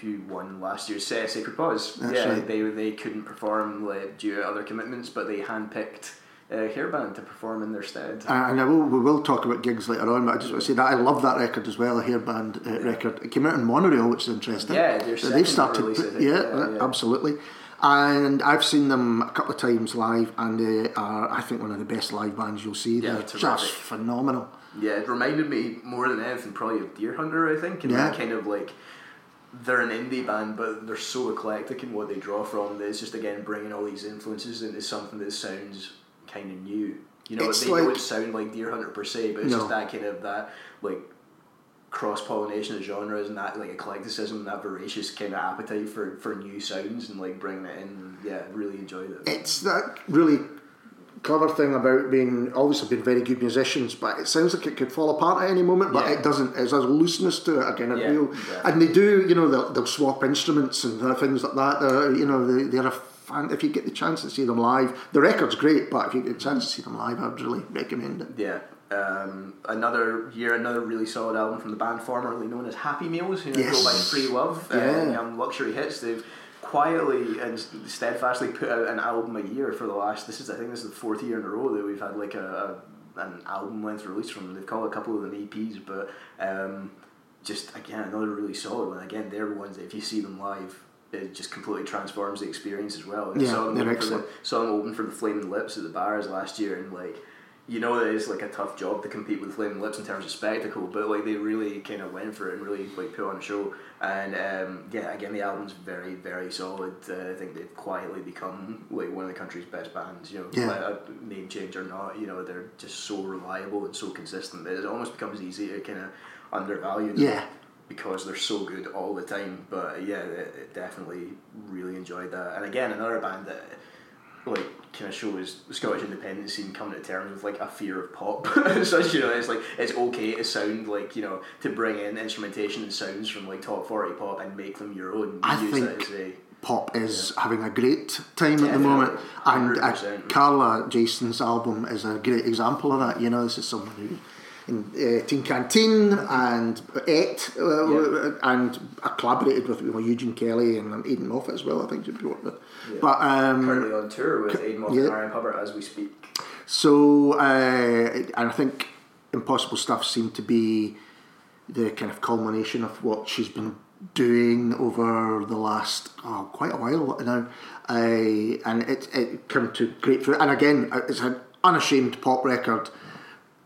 Speaker 2: who won last year's uh, Sacred Paws.
Speaker 1: That's
Speaker 2: yeah,
Speaker 1: right.
Speaker 2: they they couldn't perform like, due to other commitments, but they handpicked uh, Hairband to perform in their stead.
Speaker 1: And I will, we will talk about gigs later on, but I just want to say that I love that record as well, a hairband uh, record. It came out in monorail, which is interesting.
Speaker 2: Yeah,
Speaker 1: They've started,
Speaker 2: release,
Speaker 1: yeah,
Speaker 2: Yeah, yeah.
Speaker 1: absolutely. And I've seen them a couple of times live, and they are, I think, one of the best live bands you'll see.
Speaker 2: Yeah,
Speaker 1: They're
Speaker 2: terrific.
Speaker 1: just phenomenal.
Speaker 2: Yeah, it reminded me more than anything probably of Deerhunter, I think, and
Speaker 1: Yeah.
Speaker 2: that kind of like they're an indie band, but they're so eclectic in what they draw from that it's just again bringing all these influences into something that sounds kind of new. You know,
Speaker 1: It's
Speaker 2: they
Speaker 1: like-
Speaker 2: don't sound like Deerhunter per se, but it's
Speaker 1: No.
Speaker 2: just that kind of that like cross pollination of genres and that like eclecticism, and that voracious kind of appetite for for new sounds and like bringing it in. And, yeah, really enjoyed it.
Speaker 1: It's that really clever thing about being obviously being very good musicians, but it sounds like it could fall apart at any moment, but
Speaker 2: Yeah.
Speaker 1: it doesn't. There's a looseness to it again,
Speaker 2: Yeah,
Speaker 1: real,
Speaker 2: yeah.
Speaker 1: and they do. You know, they'll, they'll swap instruments and things like that. They're, you know, they, they're a fan. If you get the chance to see them live, the record's great, but if you get the chance to see them live, I'd really recommend it.
Speaker 2: Yeah. Um, another year, another really solid album from the band formerly known as Happy Meals, who
Speaker 1: Yes.
Speaker 2: go by Free Love. Uh,
Speaker 1: Yeah.
Speaker 2: Young Luxury Hits. They've quietly and steadfastly put out an album a year for the last. This is I think this is the fourth year in a row that we've had like a, a an album length release from them. They've called a couple of them EPs, but um, just again another really solid one. Again, they're ones that if you see them live. It just completely transforms the experience as well.
Speaker 1: Yeah,
Speaker 2: saw them
Speaker 1: they're
Speaker 2: open for the, saw them open for the Flaming Lips at the bars last year, and like you know that it's like a tough job to compete with Flaming Lips in terms of spectacle, but like they really kind of went for it and really like put on a show. And um, yeah, again the album's very very solid. Uh, I think they've quietly become like one of the country's best bands. You know,
Speaker 1: Yeah.
Speaker 2: like, name change or not, you know they're just so reliable and so consistent. that It almost becomes easy to kind of undervalue them.
Speaker 1: Yeah.
Speaker 2: Because they're so good all the time, but yeah, it, it definitely really enjoyed that. And again, another band that like kind of shows Scottish independence scene coming to terms with like a fear of pop. Such you know, it's like it's okay to sound like you know to bring in instrumentation and sounds from like top forty pop and make them your own.
Speaker 1: I
Speaker 2: use
Speaker 1: think
Speaker 2: that as a
Speaker 1: Pop is having a great time at the moment, and uh, Carla J. Easton's album is a great example of that. You know, this is someone who in uh, Teen Canteen and Ette, uh,
Speaker 2: Yeah.
Speaker 1: and I collaborated with you know, Eugene Kelly and Aidan Moffat as well. I think you'd be worked with.
Speaker 2: Yeah.
Speaker 1: But um,
Speaker 2: currently on tour with Aidan Moffat
Speaker 1: yeah.
Speaker 2: and R.M. Hubbard as we speak.
Speaker 1: So, uh, and I think Impossible Stuff seemed to be the kind of culmination of what she's been doing over the last oh, quite a while now, uh, and it it came to great fruit. And again, it's an unashamed pop record,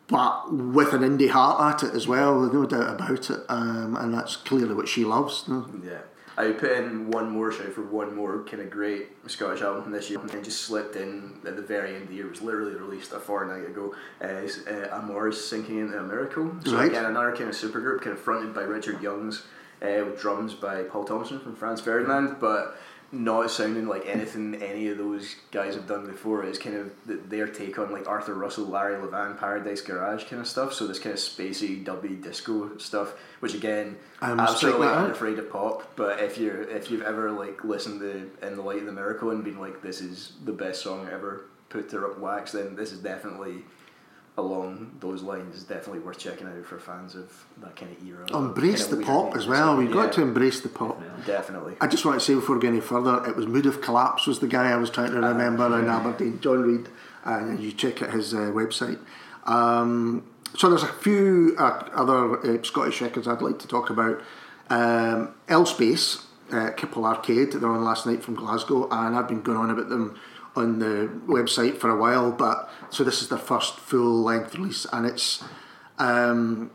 Speaker 1: but with an indie heart at it as well. No doubt about it, um, and that's clearly what she loves. No?
Speaker 2: Yeah. I put in one more shout for one more kind of great Scottish album this year and just slipped in at the very end of the year. It was literally released a fortnight ago. Uh, uh, Amor's Sinking into a Miracle. So
Speaker 1: Right.
Speaker 2: again, another kind of supergroup, kind of fronted by Richard Youngs, uh, with drums by Paul Thomson from Franz Ferdinand, but not sounding like anything any of those guys have done before. It's kind of th- their take on like Arthur Russell, Larry Levan, Paradise Garage kind of stuff. So this kind of spacey, dubby disco stuff, which again,
Speaker 1: I must
Speaker 2: absolutely
Speaker 1: check that out.
Speaker 2: unafraid of pop. But if you're if you've ever like listened to In the Light of the Miracle and been like, this is the best song ever put to wax, then this is definitely along those lines. It's definitely worth checking out for fans of that kind of era.
Speaker 1: Embrace
Speaker 2: kind
Speaker 1: the pop as well. We've got to embrace the pop.
Speaker 2: definitely.
Speaker 1: I just want to say before we go any further, it was Mood of Collapse was the guy I was trying to remember in Aberdeen, John Reed, and you check out his uh, website. Um, so there's a few uh, other uh, Scottish records I'd like to talk about. Um, L-Space, uh, Kipple Arcade, they're on last night from Glasgow, and I've been going on about them on the website for a while, but so this is their first full length release, and it's um,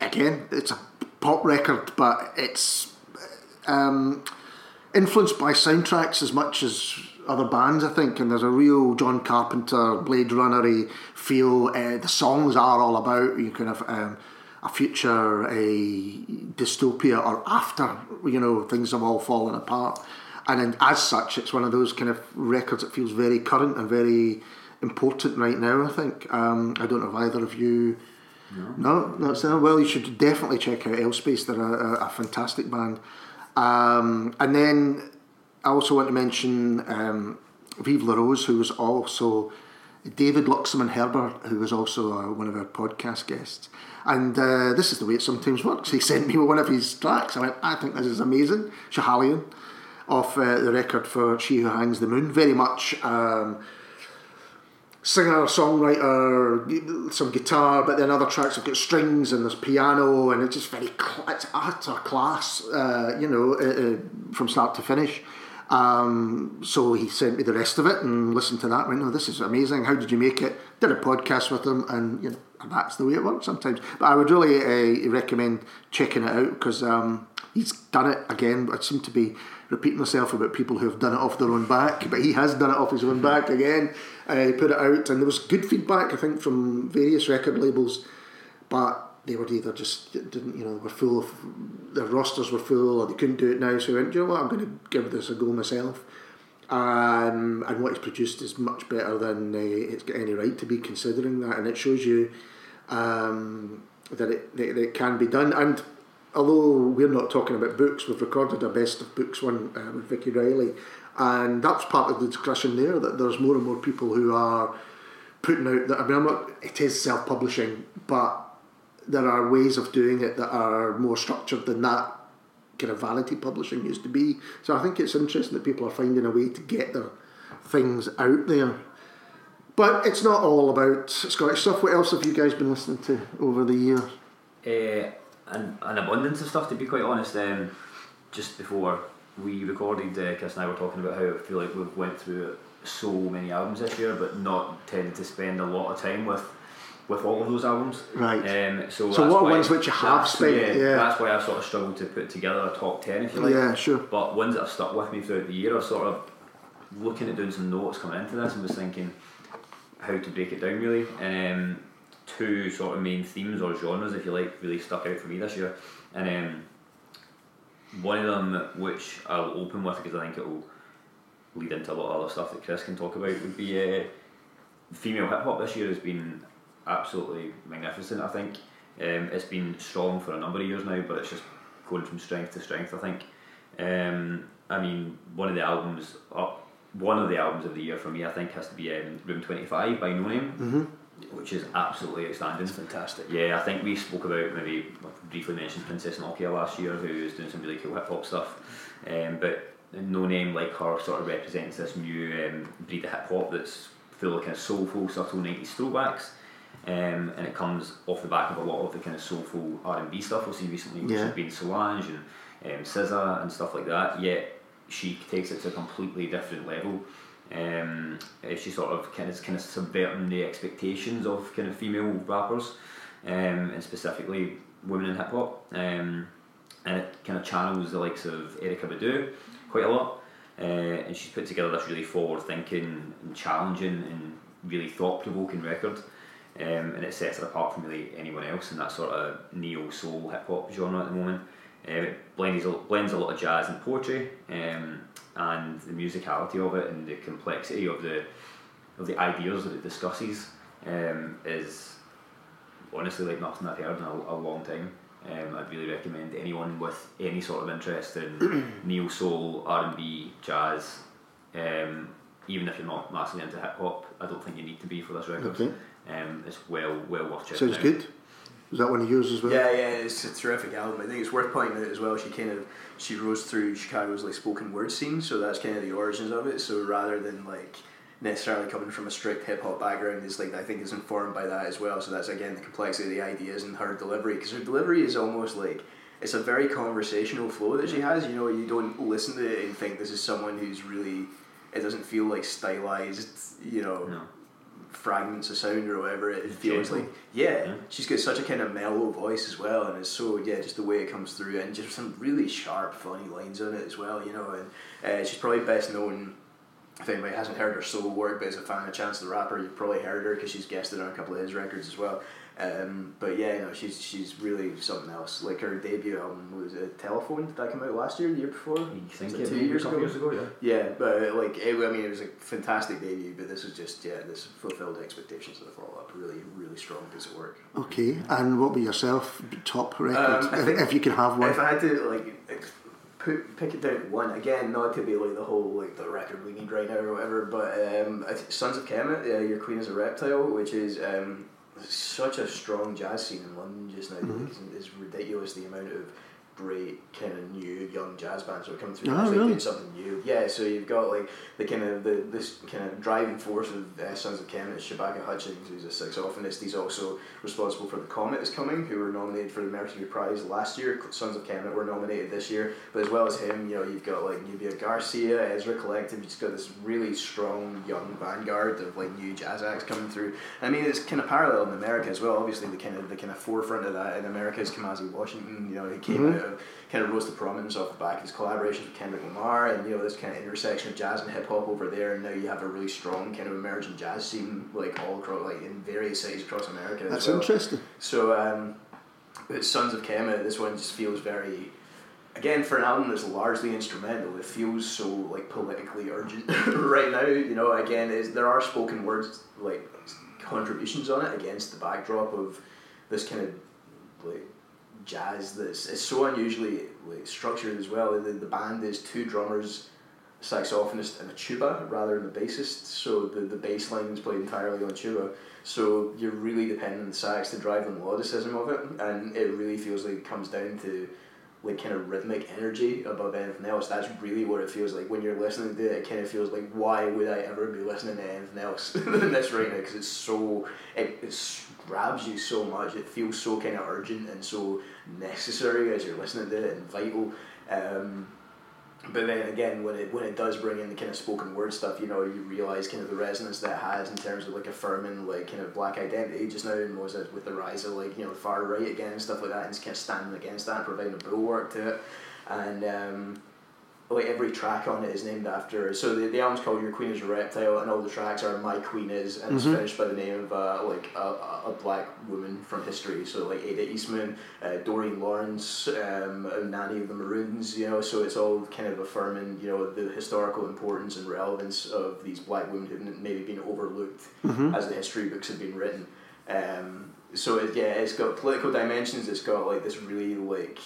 Speaker 1: again, it's a pop record, but it's um, influenced by soundtracks as much as other bands, I think. And there's a real John Carpenter, Blade Runner feel. Uh, the songs are all about you kind of um, a future, a dystopia, or after you know things have all fallen apart. And as such, it's one of those kind of records that feels very current and very important right now. I think. Um, I don't know if either of you. No, so. Well, you should definitely check out L-Space. They're a, a, a fantastic band. Um, and then I also want to mention um, Vive La Rose, who was also David Luximon-Herbert, who was also uh, one of our podcast guests. And uh, this is the way it sometimes works. He sent me one of his tracks. I went, I think this is amazing. Schahalian, off uh, the record for She Who Hangs the Moon. Very much. Um, singer, songwriter, some guitar, but then other tracks have got strings and there's piano, and it's just very cl- it's utter class, uh, you know, uh, uh, from start to finish. Um, so he sent me the rest of it and listened to that. Went, no, this is amazing. How did you make it? Did a podcast with him, and you know, that's the way it works sometimes. But I would really uh, recommend checking it out because um, he's done it again. It seem to be repeating myself about people who have done it off their own back, but he has done it off his own back again. Uh, he put it out, and there was good feedback, I think, from various record labels, but they were either just didn't, you know, were full of their rosters were full, or they couldn't do it now. So I went, you know what? I'm going to give this a go myself. Um, and what he's produced is much better than uh, it's got any right to be considering that, and it shows you um, that, it, that it can be done. And although we're not talking about books, we've recorded a best of books one uh, with Vicky Riley, and that's part of the discussion there. That there's more and more people who are putting out that. I mean, I'm not. It is self-publishing, but there are ways of doing it that are more structured than that kind of vanity publishing used to be. So I think it's interesting that people are finding a way to get their things out there. But it's not all about Scottish stuff. What else have you guys been listening to over the years?
Speaker 3: Uh, an, an abundance of stuff, to be quite honest. Um, just before we recorded, uh, Chris and I were talking about how I feel like we've went through so many albums this year, but not tended to spend a lot of time with with all of those albums.
Speaker 1: Right.
Speaker 3: Um, so
Speaker 1: So what ones which you have spent, yeah.
Speaker 3: That's why I've sort of struggled to put together a top ten, if you like.
Speaker 1: Yeah, sure.
Speaker 3: But ones that have stuck with me throughout the year, I sort of looking at doing some notes coming into this and was thinking how to break it down really. And um, two sort of main themes or genres, if you like, really stuck out for me this year. And um, one of them, which I'll open with because I think it will lead into a lot of other stuff that Chris can talk about, would be uh, female hip hop this year has been absolutely magnificent. I think um, it's been strong for a number of years now, but it's just going from strength to strength. I think. Um, I mean, one of the albums, uh, one of the albums of the year for me, I think, has to be um, Room Twenty Five by Noname,
Speaker 1: Mm-hmm.
Speaker 3: Which is absolutely outstanding.
Speaker 2: Fantastic.
Speaker 3: Yeah, I think we spoke about maybe briefly mentioned Princess Nokia last year, who is doing some really cool hip hop stuff. Um, but Noname like her sort of represents this new um, breed of hip hop that's full of kind of soulful, subtle nineties throwbacks. Um, and it comes off the back of a lot of the kind of soulful R and B stuff we've seen recently, which
Speaker 1: Yeah.
Speaker 3: has been Solange and um, SZA and stuff like that. Yet she takes it to a completely different level. Um, she sort of kind of kind of subverting the expectations of kind of female rappers, um, and specifically women in hip hop. Um, and it kind of channels the likes of Erykah Badu quite a lot. Uh, and she's put together this really forward thinking and challenging and really thought provoking record. Um, and it sets it apart from really anyone else in that sort of neo soul hip hop genre at the moment. Um, it blends a, blends a lot of jazz and poetry, um, and the musicality of it and the complexity of the of the ideas that it discusses um, is honestly like nothing I've heard in a, a long time. Um, I'd really recommend anyone with any sort of interest in neo soul, R and B, jazz. Um, even if you're not massively into hip hop, I don't think you need to be for this record.
Speaker 1: Okay.
Speaker 3: Um, it's well well worth checking
Speaker 1: Sounds
Speaker 3: out.
Speaker 1: good. Is that one of yours as well?
Speaker 2: Yeah, yeah, it's a terrific album. I think it's worth pointing out as well. She kind of she rose through Chicago's like spoken word scene, so that's kind of the origins of it. So rather than like necessarily coming from a strict hip hop background, is like I think is informed by that as well. So that's again the complexity of the ideas and her delivery, because her delivery is almost like it's a very conversational flow that she has. You know, you don't listen to it and think this is someone who's really. It doesn't feel like stylized. You know
Speaker 3: No.
Speaker 2: Fragments of sound or whatever it feels
Speaker 3: Gentle.
Speaker 2: like. Yeah,
Speaker 3: Yeah.
Speaker 2: she's got such a kind of mellow voice as well, and it's so yeah, just the way it comes through, and just some really sharp, funny lines on it as well. You know, and uh, she's probably best known. If anybody hasn't heard her solo work, but as a fan of Chance the Rapper, you've probably heard her because she's guested on a couple of his records as well. Um, but yeah, no, she's she's really something else. Like her debut album was a Telefone. Did that come out last year, the year before?
Speaker 3: You think
Speaker 2: it
Speaker 3: it
Speaker 2: two
Speaker 3: maybe
Speaker 2: years ago?
Speaker 3: years ago, yeah.
Speaker 2: Yeah, but like it, I mean, it was a fantastic debut. But this was just yeah, this fulfilled expectations of the follow up. Really, really strong piece of work.
Speaker 1: Okay, and what about yourself? Top record,
Speaker 2: Um, I
Speaker 1: if,
Speaker 2: think
Speaker 1: if you could have one.
Speaker 2: If I had to like put, pick it down one again, not to be like the whole like the record we need right now or whatever, but um, Sons of Kemet, uh, Your Queen is a Reptile, which is um, such a strong jazz scene in London just now.
Speaker 1: Mm-hmm.
Speaker 2: It's, it's ridiculous the amount of great kind of new young jazz bands that are coming through
Speaker 1: Oh, really?
Speaker 2: doing something new. Yeah, so you've got like the kind of the this kind of driving force of uh, Sons of Kemet, Shabaka Hutchings, who's a saxophonist. He's also responsible for The Comet is Coming, who were nominated for the Mercury Prize last year. Sons of Kemet were nominated this year, but as well as him, you know, you've got like Nubya Garcia, Ezra Collective. You've just got this really strong young vanguard of like new jazz acts coming through. I mean, it's kind of parallel in America as well. Obviously, the kind of the kind of forefront of that in America is Kamasi Washington. You know, he came
Speaker 1: Mhm.
Speaker 2: out kind of rose to prominence off the back of his collaborations with Kendrick Lamar, and you know this kind of intersection of jazz and hip hop over there. And now you have a really strong kind of emerging jazz scene like all across like in various cities across America.
Speaker 1: That's
Speaker 2: as well.
Speaker 1: interesting.
Speaker 2: So, um, Sons of Kemet, this one just feels very, again, for an album that's largely instrumental, it feels so like politically urgent right now. You know, again, is there are spoken words like contributions on it against the backdrop of this kind of like jazz that's it's so unusually like structured as well. The, the band is two drummers, saxophonist, and a tuba rather than the bassist. So the the bass line is played entirely on tuba. So you're really dependent on the sax to drive the melodicism of it, and it really feels like it comes down to like kind of rhythmic energy above anything else. That's really what it feels like when you're listening to it. It kind of feels like why would I ever be listening to anything else than this right now? Because it's so it, it grabs you so much. It feels so kind of urgent and so necessary as you're listening to it and vital. Um, but then again, when it when it does bring in the kind of spoken word stuff, you know, you realize kind of the resonance that it has in terms of like affirming like kind of black identity just now, and was it with the rise of like you know the far right again and stuff like that, and just kind of standing against that providing a bulwark to it, and um, like every track on it is named after. So the, the album's called Your Queen Is a Reptile, and all the tracks are My Queen Is, and it's finished by the name of uh, like a, a black woman from history. So like Ada Eastman, uh, Doreen Lawrence, um, Nanny of the Maroons. You know, so it's all kind of affirming you know the historical importance and relevance of these black women who've maybe been overlooked as the history books have been written. Um, so it, yeah, it's got political dimensions. It's got like this really like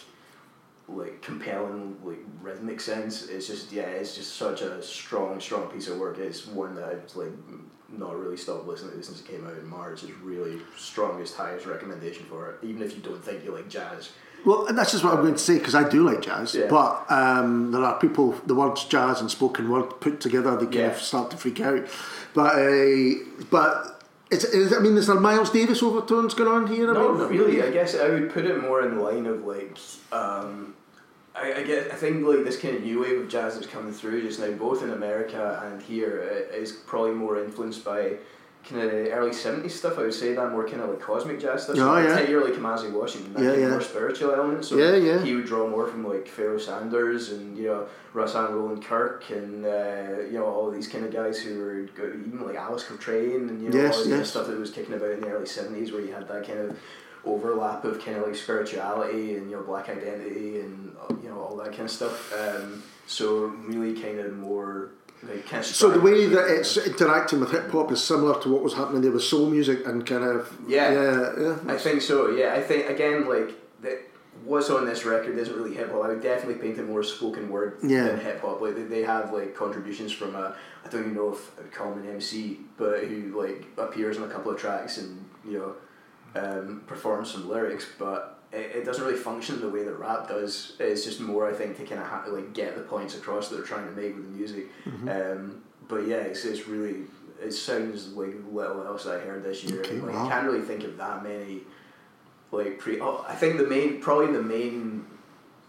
Speaker 2: like compelling like rhythmic sense. It's just yeah, it's just such a strong strong piece of work. It's one that I've like not really stopped listening to since it came out in March. It's really strongest highest recommendation for it. Even if you don't think you like jazz.
Speaker 1: Well, and that's just what I'm going to say because I do like jazz,
Speaker 2: Yeah.
Speaker 1: but um, there are people, the words jazz and spoken word put together, they kind
Speaker 2: Yeah.
Speaker 1: of start to freak out. But uh, but it's, is, I mean, is there Miles Davis overtones going on here? I
Speaker 2: Not
Speaker 1: mean,
Speaker 2: really. I guess I would put it more in the line of like. Um, I, I guess I think like this kind of new wave of jazz that's coming through just now, both in America and here, uh, probably more influenced by kind of early seventies stuff. I would say that more kind of like cosmic jazz stuff.
Speaker 1: Oh, yeah.
Speaker 2: Your like Kamasi Washington, that
Speaker 1: Yeah,
Speaker 2: kind
Speaker 1: yeah.
Speaker 2: more spiritual elements. So
Speaker 1: Yeah, yeah.
Speaker 2: He would draw more from like Pharoah Sanders and you know Rahsaan Roland Kirk and uh, you know all these kind of guys who were go- even like Alice Coltrane and you know
Speaker 1: Yes,
Speaker 2: all this kind of
Speaker 1: yes.
Speaker 2: stuff that was kicking about in the early seventies where you had that kind of overlap of kind of like spirituality and you know black identity and uh, you know all that kind of stuff. Um, so really kind of more like kind of
Speaker 1: So the way that it's interacting with hip hop is similar to what was happening there with soul music and kind of
Speaker 2: Yeah.
Speaker 1: yeah, yeah.
Speaker 2: I think so. Yeah, I think again like that. What's on this record isn't really hip hop. I would definitely paint it more spoken word
Speaker 1: Yeah.
Speaker 2: than hip hop. Like they, they have like contributions from a I don't even know if I would call him an MC, but who like appears on a couple of tracks and you know um, performs some lyrics, but it, it doesn't really function the way that rap does. It's just more I think to kind of ha- like get the points across that they're trying to make with the music.
Speaker 1: Mm-hmm.
Speaker 2: Um, but yeah, it's, it's really it sounds like little else I heard this year.
Speaker 1: Okay,
Speaker 2: like
Speaker 1: wow.
Speaker 2: I can't really think of that many like pre. Oh, I think the main probably the main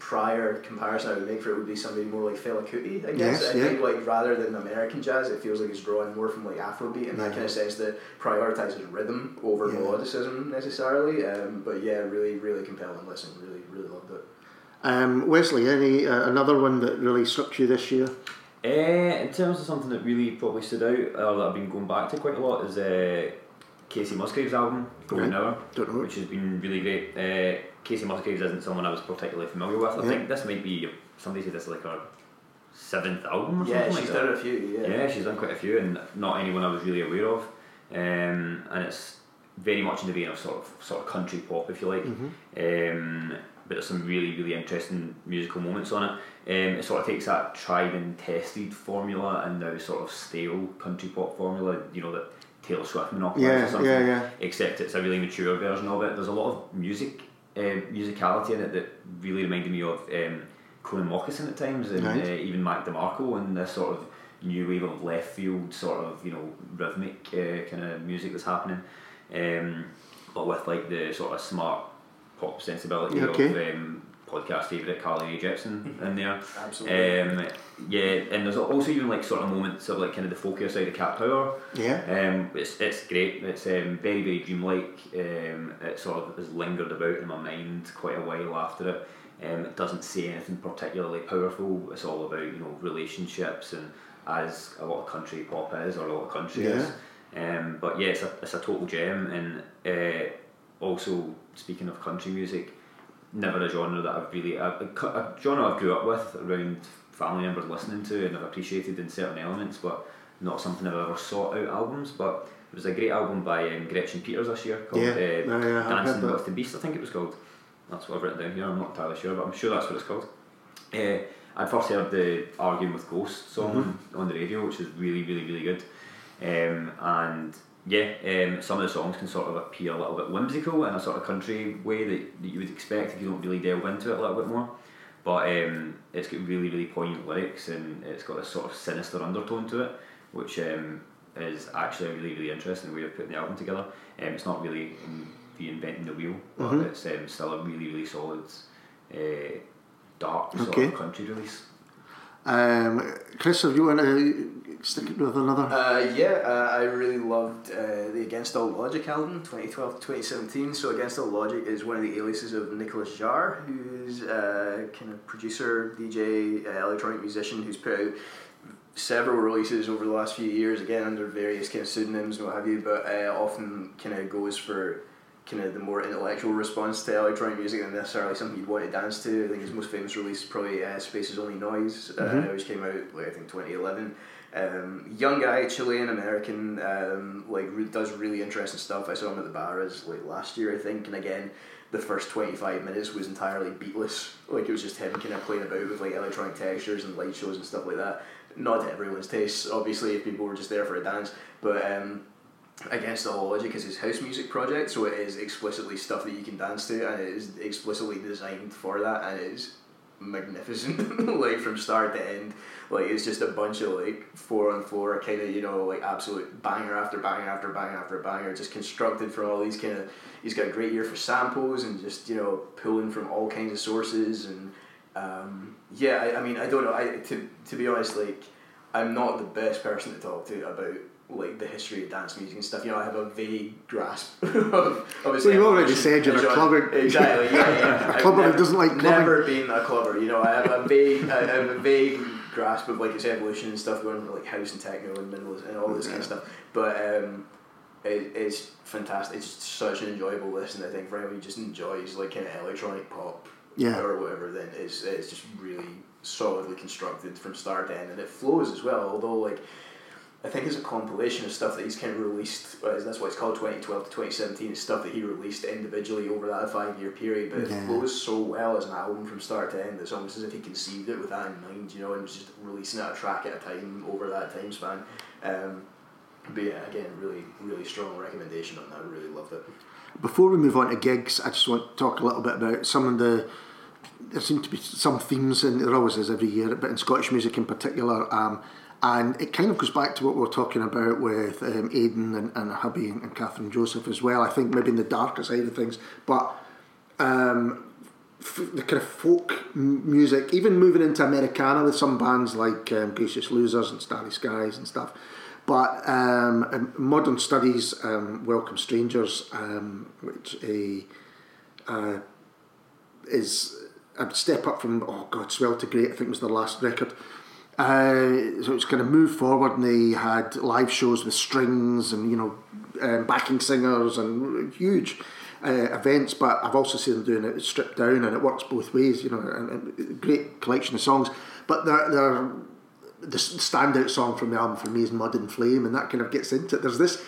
Speaker 2: prior comparison I would make for it would be somebody more like Fela Kuti. I guess
Speaker 1: Yes,
Speaker 2: I
Speaker 1: yeah.
Speaker 2: think like rather than American jazz, it feels like it's drawing more from like Afrobeat in that kind of sense that prioritizes rhythm over
Speaker 1: Yeah.
Speaker 2: melodicism necessarily. Um, but yeah, really really compelling listen. Really really loved it.
Speaker 1: Um, Wesley, any uh, another one that really struck you this year?
Speaker 3: Uh, in terms of something that really probably stood out, or that I've been going back to quite a lot, is uh, Kacey Musgraves' album, Golden
Speaker 1: Right.
Speaker 3: Hour,
Speaker 1: Don't know.
Speaker 3: which has been really great. Uh, Kacey Musgraves isn't someone I was particularly familiar with. I
Speaker 1: Yeah.
Speaker 3: think this might be, somebody said this is like her seventh album or
Speaker 2: Yeah,
Speaker 3: something
Speaker 2: she's
Speaker 3: like that.
Speaker 2: done a few. Yeah.
Speaker 3: Yeah, she's done quite a few, and not anyone I was really aware of. Um, and it's very much in the vein of sort of sort of country pop, if you like. Um, but there's some really really interesting musical moments on it. Um, it sort of takes that tried and tested formula and now sort of stale country pop formula, you know that Taylor Swift monopolised
Speaker 1: Yeah,
Speaker 3: or something.
Speaker 1: yeah, yeah.
Speaker 3: Except it's a really mature version of it. There's a lot of music, uh, musicality in it that really reminded me of um, Connan Mockasin at times, and
Speaker 1: Right.
Speaker 3: uh, even Mac DeMarco and this sort of new wave of left field sort of you know rhythmic uh, kind of music that's happening, um, but with like the sort of smart pop sensibility
Speaker 1: Okay.
Speaker 3: of um, podcast favourite Carly Rae Jepsen in there.
Speaker 2: Absolutely.
Speaker 3: Um, yeah, and there's also even like sort of moments of like kind of the folkier side of Cat Power.
Speaker 1: Yeah.
Speaker 3: Um, it's, it's great. It's um, very very dreamlike. Um, it sort of has lingered about in my mind quite a while after it. Um, it doesn't say anything particularly powerful. It's all about you know relationships and as a lot of country pop is or a lot of country is. Um, but yeah, it's a, it's a total gem and uh, also speaking of country music, never a genre that I've really a, a, a genre I grew up with around family members listening to and I've appreciated in certain elements, but not something I've ever sought out albums. But it was a great album by um, Gretchen Peters this year called
Speaker 1: Yeah,
Speaker 3: uh,
Speaker 1: yeah, yeah,
Speaker 3: Dancing with the Beast, I think it was called. That's what I've written down here. I'm not entirely sure, but I'm sure that's what it's called. Uh, I'd first heard the Arguing with Ghosts song
Speaker 1: Mm-hmm.
Speaker 3: on, on the radio, which is really, really, really good. Um, and yeah, um, some of the songs can sort of appear a little bit whimsical in a sort of country way that, that you would expect if you don't really delve into it a little bit more. But um, it's got really, really poignant lyrics and it's got this sort of sinister undertone to it, which um, is actually a really, really interesting way of putting the album together. Um, it's not really reinventing the wheel, but
Speaker 1: Mhm.
Speaker 3: it's um, still a really, really solid, uh, dark sort
Speaker 1: Okay.
Speaker 3: of country release.
Speaker 1: Um, Chris, if you want to stick it with another.
Speaker 2: Uh, yeah, uh, I really loved uh, the Against All Logic album, 2012 to 2017. So, Against All Logic is one of the aliases of Nicolas Jaar, who's a kind of producer, DJ, uh, electronic musician who's put out several releases over the last few years, again under various kind of pseudonyms and what have you, but uh, often kind of goes for kind of the more intellectual response to electronic music than necessarily something you'd want to dance to. I think his most famous release is probably uh, Space Is Only Noise, uh,
Speaker 1: Mhm.
Speaker 2: which came out like I think 2011. Um, young guy, Chilean American, um, like re- does really interesting stuff. I saw him at the Barras like last year, I think, and again, the first twenty five minutes was entirely beatless. Like it was just him kind of playing about with like electronic textures and light shows and stuff like that. Not to everyone's taste, obviously, if people were just there for a dance, but. Um, Against All Logic is his house music project, so it is explicitly stuff that you can dance to, and it is explicitly designed for that, and it is magnificent, like from start to end. Like it's just a bunch of like four on four kind of you know like absolute banger after banger after banger after banger, just constructed from all these kind of. He's got a great ear for samples and just you know pulling from all kinds of sources and um, yeah, I, I mean I don't know. I to to be honest, like I'm not the best person to talk to about like the history of dance music and stuff. You know, I have a vague grasp of obviously.
Speaker 1: Well, you already said you're a
Speaker 2: genre.
Speaker 1: clubber.
Speaker 2: Exactly. Yeah, yeah.
Speaker 1: A clubber who doesn't like clubbing.
Speaker 2: Never been a clubber. You know, I have a vague, I have a vague grasp of like its evolution and stuff going from like house and techno and minimalism and all this kind of stuff. But um, it, it's fantastic. It's just such an enjoyable listen. I think for anyone who just enjoys like kind of electronic pop
Speaker 1: Yeah.
Speaker 2: or whatever, then it's it's just really solidly constructed from start to end, and it flows as well. Although like. I think it's a compilation of stuff that he's kind of released. Uh, that's why it's called. Twenty twelve to twenty seventeen It's stuff that he released individually over that five year period. But
Speaker 1: Yeah.
Speaker 2: it flows so well as an album from start to end. It's almost as if he conceived it with that in mind, you know, and was just releasing it a track at a time over that time span. Um, but yeah, again, really, really strong recommendation on that. I really loved it.
Speaker 1: Before we move on to gigs, I just want to talk a little bit about some of the. There seem to be some themes, and there always is every year, but in Scottish music in particular. Um, and it kind of goes back to what we we're talking about with um, Aidan and, and Hubby and, and Kathryn Joseph as well. I think maybe in the darker side of things, but um, f- the kind of folk m- music, even moving into Americana with some bands like um, Gracious Losers and Starry Skies and stuff. But um, um, Modern Studies, um, Welcome Strangers, um, which a, uh, is a step up from, oh God, Swell to Great, I think was their last record. Uh, so it's kind of moved forward, and they had live shows with strings and you know um, backing singers and huge uh, events. But I've also seen them doing it stripped down, and it works both ways. You know, and, and great collection of songs. But they're, they're the standout song from the album for me is Mud and Flame, and that kind of gets into it. There's this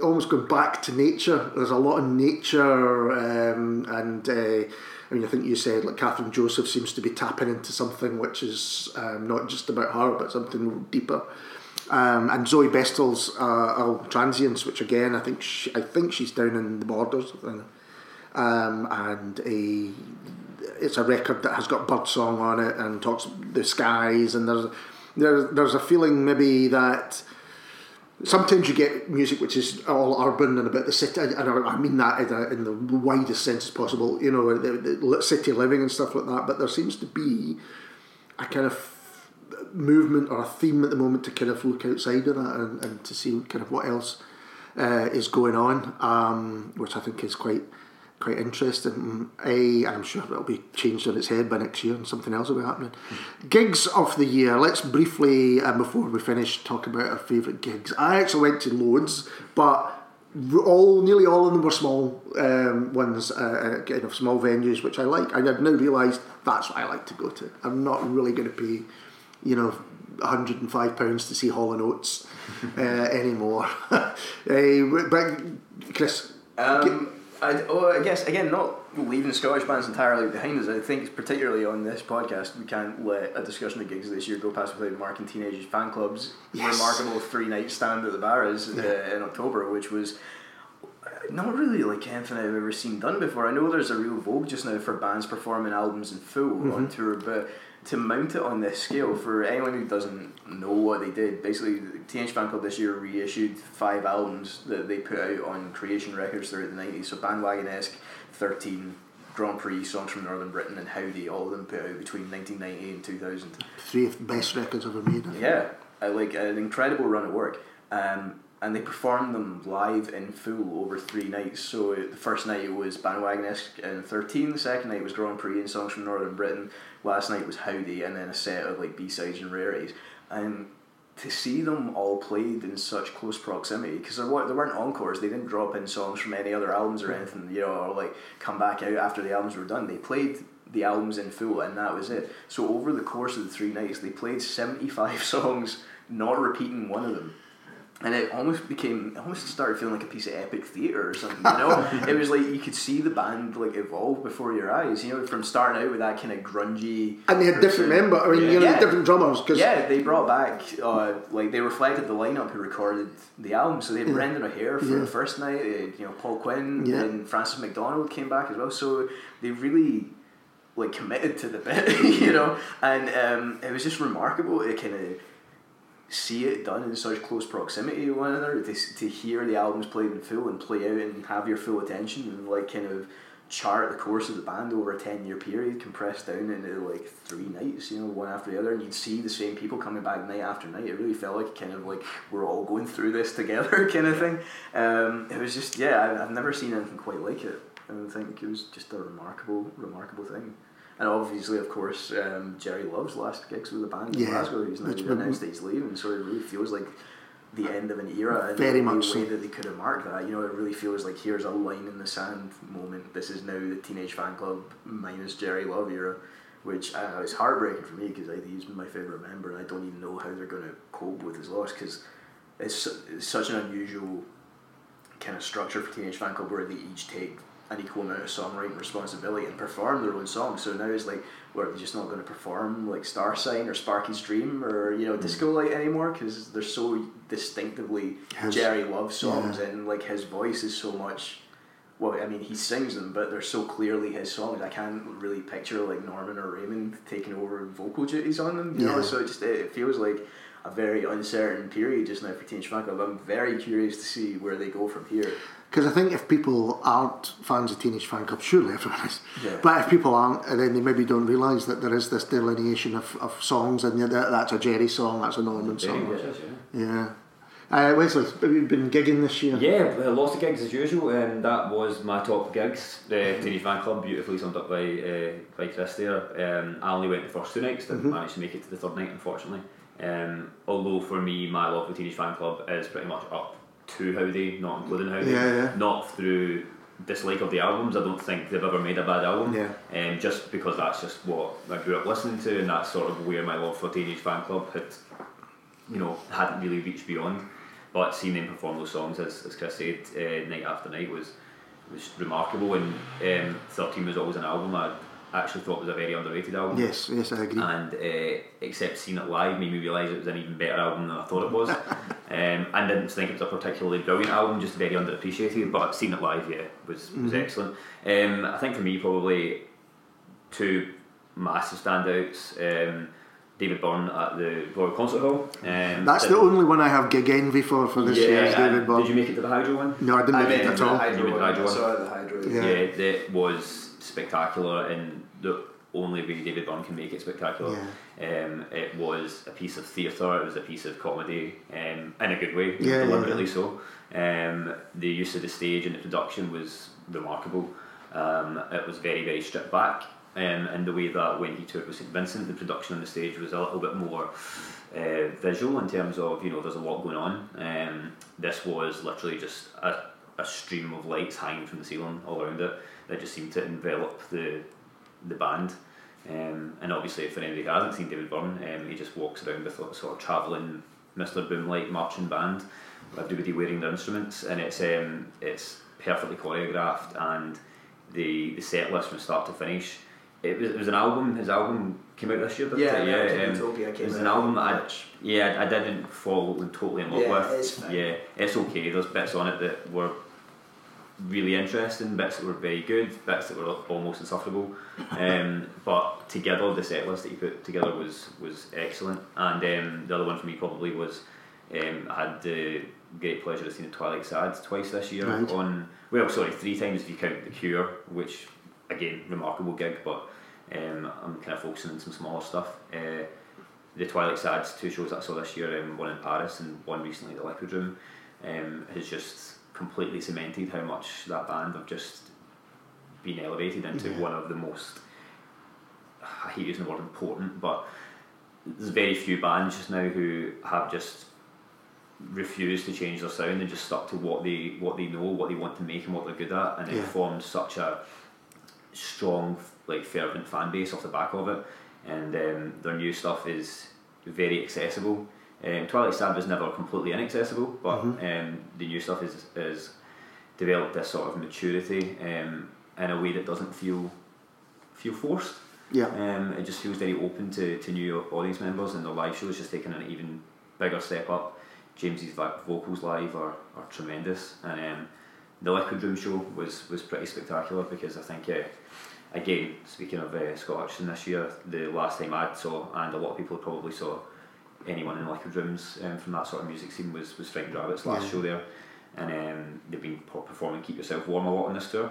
Speaker 1: almost going back to nature. There's a lot of nature, um, and uh, I mean, I think you said like Kathryn Joseph seems to be tapping into something which is um, not just about her, but something deeper. Um, and Zoe Bestel's uh, which again I think she, I think she's down in the borders, um, and a it's a record that has got birdsong on it and talks the skies and there's there, there's a feeling maybe that sometimes you get music which is all urban and about the city and I mean that in, a, in the widest sense possible you know the, the city living and stuff like that but there seems to be a kind of movement or a theme at the moment to kind of look outside of that and, and to see kind of what else uh, is going on um, which I think is quite quite interesting. I'm sure it'll be changed on its head by next year and something else will be happening. Gigs of the year. Let's briefly, uh, before we finish, talk about our favourite gigs. I actually went to loads, but all nearly all of them were small um, ones, uh, kind of small venues, which I like. And I've now realised that's what I like to go to. I'm not really going to pay, you know, 105 pounds to see Hall and Oates uh, anymore. uh, but Chris,
Speaker 2: Um, I, oh, I guess again, not leaving Scottish bands entirely behind us. I think particularly on this podcast, we can't let a discussion of gigs this year go past without marking Teenagers Fanclub's
Speaker 1: Yes.
Speaker 2: remarkable three night stand at the Barras uh, in October, which was not really like anything I've ever seen done before. I know there's a real vogue just now for bands performing albums in full on tour, but to mount it on this scale, for anyone who doesn't know what they did, basically, Teenage Fanclub this year reissued five albums that they put out on Creation Records throughout the 90s. So Bandwagonesque, 13, Grand Prix, Songs from Northern Britain, and Howdy, all of them put out between 1990 and 2000
Speaker 1: Three of the best records ever made. I
Speaker 2: yeah, I like an incredible run of work. Um, and they performed them live in full over three nights. So uh, the first night it was Bandwagonesque and 13, the second night was Grand Prix and songs from Northern Britain, last night was Howdy, and then a set of like B sides and rarities. And to see them all played in such close proximity, because there, wa- there weren't encores, they didn't drop in songs from any other albums or hmm. anything, you know, or like come back out after the albums were done. They played the albums in full and that was it. So over the course of the three nights, they played 75 songs, not repeating one of them. And it almost became, it almost started feeling like a piece of epic theatre or something, you know? it was like you could see the band like evolve before your eyes, you know, from starting out with that kind of grungy.
Speaker 1: And they had different member. I mean, you know,
Speaker 2: Yeah.
Speaker 1: different drummers because
Speaker 2: Yeah, they brought back uh, like they reflected the lineup who recorded the album. So they had Brendan O'Hare for
Speaker 1: Yeah.
Speaker 2: the first night. Had, you know Paul Quinn
Speaker 1: Yeah.
Speaker 2: and Francis McDonald came back as well. So they really like committed to the bit, you know. And um, it was just remarkable It kind of see it done in such close proximity to one another. To, to hear the albums played in full and play out and have your full attention and like kind of chart the course of the band over a 10 year period compressed down into like three nights you know one after the other and you'd see the same people coming back night after night. It really felt like kind of like we're all going through this together kind of thing. Um, it was just yeah I, I've never seen anything quite like it. And I think it was just a remarkable remarkable thing and obviously of course um, Gerry Love's last gigs with the band in
Speaker 1: Yeah,
Speaker 2: Glasgow he's now announced that he's leaving so it really feels like the end of an era and
Speaker 1: Very
Speaker 2: the
Speaker 1: much
Speaker 2: way
Speaker 1: so.
Speaker 2: that they could have marked that. You know, it really feels like here's a line in the sand moment. This is now the Teenage Fanclub minus Gerry Love era, which I know, it's heartbreaking for me because he's my favourite member and I don't even know how they're going to cope with his loss because it's, it's such an unusual kind of structure for Teenage Fanclub where they each take an equal amount of songwriting responsibility and perform their own songs. So now it's like, where they're just not going to perform like Star Sign or Sparky's Dream or you know Disco mm. Light anymore because they're so distinctively
Speaker 1: His-
Speaker 2: Gerry Love songs
Speaker 1: yeah.
Speaker 2: and like his voice is so much. Well, I mean, he sings them, but they're so clearly his songs. I can't really picture like Norman or Raymond taking over vocal duties on them. You know,
Speaker 1: Yeah.
Speaker 2: so it just it feels like a very uncertain period just now for Teenage Fanclub. I'm very curious to see where they go from here.
Speaker 1: Because I think if people aren't fans of Teenage Fanclub, surely everyone is.
Speaker 2: Yeah.
Speaker 1: But if people aren't, then they maybe don't realise that there is this delineation of, of songs, and that, that's a Gerry song, that's a Norman song.
Speaker 3: much is, yeah.
Speaker 1: Yeah. Uh, Wesley, have you been gigging this year?
Speaker 3: Yeah, uh, lots of gigs as usual, and that was my top gigs. The Teenage Fanclub, beautifully summed up by uh, by Chris there. Um, I only went the first two nights, didn't manage to make it to the third night, unfortunately. Um, although for me, my love for Teenage Fanclub is pretty much up to Howdy, not including Howdy.
Speaker 1: Yeah, yeah.
Speaker 3: Not through dislike of the albums. I don't think they've ever made a bad album.
Speaker 1: Yeah.
Speaker 3: Um, just because that's just what I grew up listening to, and that's sort of where my love for Teenage Fanclub had you know, hadn't really reached beyond. But seeing them perform those songs, as, as Chris said, uh, night after night was was remarkable. And um, Thirteen was always an album I actually thought was a very underrated album.
Speaker 1: Yes, yes, I agree.
Speaker 3: And uh, except seeing it live made me realise it was an even better album than I thought it was. um, and didn't think it was a particularly brilliant album, just very underappreciated. But seeing it live, yeah, was was excellent. Um, I think for me, probably two massive standouts. Um, David Byrne at the Royal Concert Hall. Um,
Speaker 1: That's the only one I have gig envy for for this year, is David Byrne.
Speaker 3: Did you make it to the Hydro one?
Speaker 1: No, I didn't
Speaker 2: I
Speaker 1: make it
Speaker 2: mean,
Speaker 1: at
Speaker 2: the
Speaker 1: all.
Speaker 2: Hydro
Speaker 3: You went
Speaker 2: one, I
Speaker 3: one?
Speaker 2: saw it at the Hydro.
Speaker 1: Yeah.
Speaker 3: Yeah, that was spectacular, and the only way David Byrne can make it spectacular. Um, it was a piece of theatre, it was a piece of comedy, um, in a good way,
Speaker 1: Yeah, yeah,
Speaker 3: deliberately
Speaker 1: yeah.
Speaker 3: so. Um, the use of the stage and the production was remarkable. Um, it was very, very stripped back. Um, and the way that when he toured with St Vincent, the production on the stage was a little bit more uh, visual in terms of you know there's a lot going on. Um, this was literally just a, a stream of lights hanging from the ceiling all around it that just seemed to envelop the the band. Um, and obviously, for anybody who hasn't seen David Byrne, um, he just walks around with a sort of travelling Mr. Boomlight marching band, with everybody wearing their instruments, and it's um, it's perfectly choreographed, and the the set list from start to finish. It was, it was an album. His album came out this year,
Speaker 2: Yeah,
Speaker 3: it?
Speaker 2: yeah,
Speaker 3: um,
Speaker 2: Utopia
Speaker 3: it was an album that I, yeah, I didn't fall totally in love
Speaker 2: Yeah,
Speaker 3: with.
Speaker 2: it's fine.
Speaker 3: Yeah, it's okay. There's bits on it that were really interesting, bits that were very good, bits that were almost insufferable. Um, but together, the set list that he put together was was excellent. And um, the other one for me probably was um, I had the great pleasure of seeing the Twilight Sad twice this year
Speaker 1: Right.
Speaker 3: on well, sorry, three times if you count the Cure, which again remarkable gig, but um, I'm kind of focusing on some smaller stuff. Uh, the Twilight Sad's two shows that I saw this year, um, one in Paris and one recently at the Liquid Room, um, has just completely cemented how much that band have just been elevated into
Speaker 1: Yeah.
Speaker 3: one of the most, I hate using the word important, but there's very few bands just now who have just refused to change their sound and just stuck to what they what they know, what they want to make and what they're good at, and
Speaker 1: Yeah.
Speaker 3: it formed such a strong, like fervent fan base off the back of it. And um, their new stuff is very accessible. Um, Twilight Sad was never completely inaccessible, but um, the new stuff is is developed this sort of maturity um, in a way that doesn't feel feel forced.
Speaker 1: Yeah.
Speaker 3: Um, it just feels very open to, to new audience members, and the live shows just taking an even bigger step up. James's vocals live are, are tremendous, and um, the Liquid Room show was, was pretty spectacular because I think, uh, again, speaking of uh, Scott Hutchison this year, the last time I saw, and a lot of people probably saw anyone in Liquid Rooms um, from that sort of music scene was, was Frightened Rabbit's last
Speaker 1: Yeah.
Speaker 3: show there, and um, they've been performing Keep Yourself Warm a lot on this tour,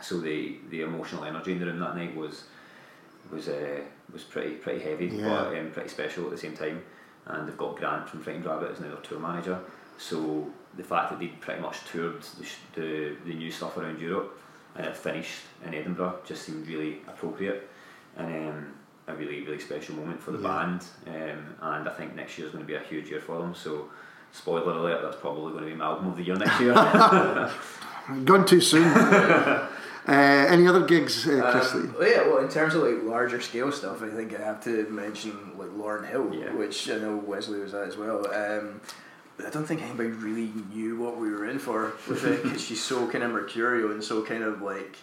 Speaker 3: so the, the emotional energy in the room that night was was uh, was pretty pretty heavy,
Speaker 1: Yeah.
Speaker 3: but um, pretty special at the same time. And they've got Grant from Frightened Rabbit as now their tour manager. So the fact that they pretty much toured the, sh- the the new stuff around Europe and it finished in Edinburgh just seemed really appropriate and um, a really really special moment for the
Speaker 1: Yeah.
Speaker 3: band. Um, and I think next year is going to be a huge year for them. So. Spoiler alert, that's probably going to be my album of the year next year.
Speaker 1: Gone too soon. uh, any other gigs, uh, Chris?
Speaker 2: Um, yeah, well, in terms of like larger scale stuff, I think I have to mention like Lauryn Hill,
Speaker 3: Yeah.
Speaker 2: which I know Wesley was at as well. Um, but I don't think anybody really knew what we were in for with it because she's so kind of mercurial and so kind of like.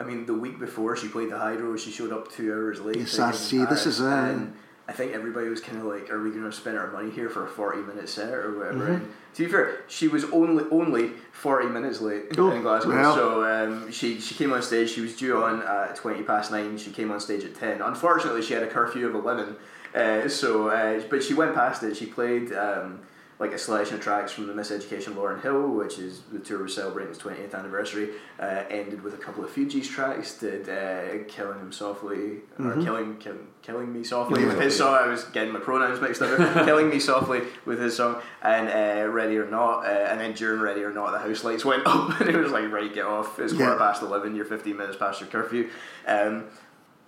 Speaker 2: I mean, the week before she played the Hydro, she showed up two hours late.
Speaker 1: Yes, I see. This is,
Speaker 2: and I think everybody was kind of like, "Are we going to spend our money here for a forty-minute set or whatever?"
Speaker 1: Mm-hmm.
Speaker 2: And to be fair, she was only only forty minutes late
Speaker 1: Oh,
Speaker 2: in Glasgow,
Speaker 1: well.
Speaker 2: so um, she she came on stage. She was due on at twenty past nine. She came on stage at ten. Unfortunately, she had a curfew of eleven. Uh, so, uh, but she went past it. She played um, like a selection of tracks from the Miseducation Lauryn Hill, which is the tour was celebrating its twentieth anniversary. Uh, ended with a couple of Fugees tracks. Did uh, "Killing Him Softly" or "Killing Kill, Killing Me Softly" with his song. I was getting my pronouns mixed up. "Killing Me Softly" with his song, and uh, "Ready or Not," uh, and then during "Ready or Not," the house lights went up, and it was like, "Right, get off! It's quarter
Speaker 1: Yeah.
Speaker 2: past eleven. You're fifteen minutes past your curfew." Um,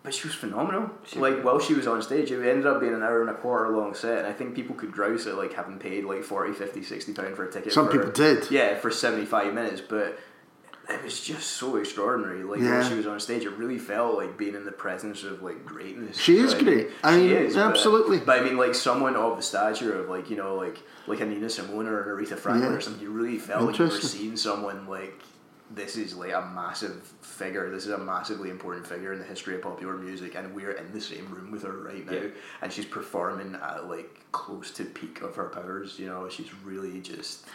Speaker 2: but she was phenomenal.
Speaker 3: She
Speaker 2: like
Speaker 3: was.
Speaker 2: while she was on stage, it ended up being an hour and a quarter long set, and I think people could grouse at like having paid like 40, 50, 60 pound for a ticket.
Speaker 1: Some
Speaker 2: for,
Speaker 1: people did.
Speaker 2: Yeah, for seventy five minutes, but it was just so extraordinary. Like
Speaker 1: Yeah.
Speaker 2: when she was on stage, it really felt like being in the presence of like greatness.
Speaker 1: She is
Speaker 2: Like,
Speaker 1: great. I
Speaker 2: she
Speaker 1: mean,
Speaker 2: is,
Speaker 1: absolutely.
Speaker 2: But, I mean, like someone of the stature of like you know like like a Nina Simone or an Aretha Franklin
Speaker 1: Yeah.
Speaker 2: or something, you really felt like you were
Speaker 1: Interesting.
Speaker 2: seeing someone like this is like a massive figure. This is a massively important figure in the history of popular music, and we're in the same room with her right now,
Speaker 3: Yeah.
Speaker 2: and she's performing at like close to peak of her powers. You know, she's really just.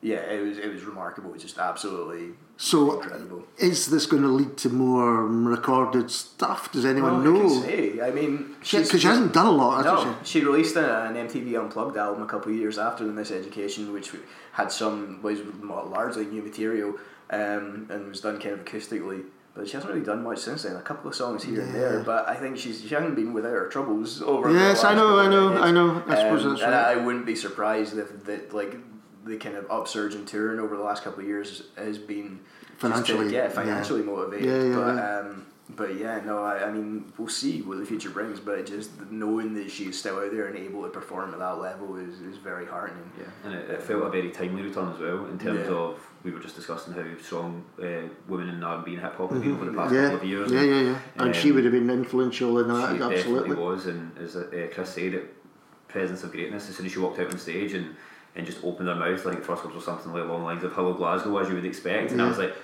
Speaker 2: Yeah, it was it was remarkable. It was just absolutely
Speaker 1: So,
Speaker 2: incredible.
Speaker 1: is this going to lead to more recorded stuff? Does anyone
Speaker 2: Well, I can
Speaker 1: know?
Speaker 2: say. I mean,
Speaker 1: Because she hasn't done a lot,
Speaker 2: No,
Speaker 1: she?
Speaker 2: she released a, an MTV Unplugged album a couple of years after the Miseducation, which had some was largely new material um, and was done kind of acoustically. But she hasn't really done much since then. A couple of songs here and there, but I think she's she hasn't been without her troubles over.
Speaker 1: Yes,
Speaker 2: the
Speaker 1: I know, I know. I know. I suppose
Speaker 2: Um,
Speaker 1: that's
Speaker 2: and
Speaker 1: right.
Speaker 2: I wouldn't be surprised if that like the kind of upsurge in touring over the last couple of years has been just to-
Speaker 1: Financially,
Speaker 2: yeah,
Speaker 1: yeah.
Speaker 2: financially motivated.
Speaker 1: Yeah, yeah,
Speaker 2: but
Speaker 1: yeah.
Speaker 2: um, but yeah, no, I, I mean, we'll see what the future brings. But just knowing that she's still out there and able to perform at that level is, is very heartening.
Speaker 3: Yeah, and it, it felt a very timely return as well in terms
Speaker 2: Yeah.
Speaker 3: of we were just discussing how strong uh, women in R and B and hip hop have been over the past
Speaker 1: Mm-hmm. Yeah,
Speaker 3: couple of years.
Speaker 1: yeah, yeah, yeah. And she
Speaker 3: um,
Speaker 1: would have been influential in
Speaker 3: She
Speaker 1: that, absolutely.
Speaker 3: definitely was, and as uh, Chris said, it presence of greatness. As soon as she walked out on stage, and and just open their mouth. like think the first words were something like along the lines of "Hello Glasgow," as you would expect, and I was like.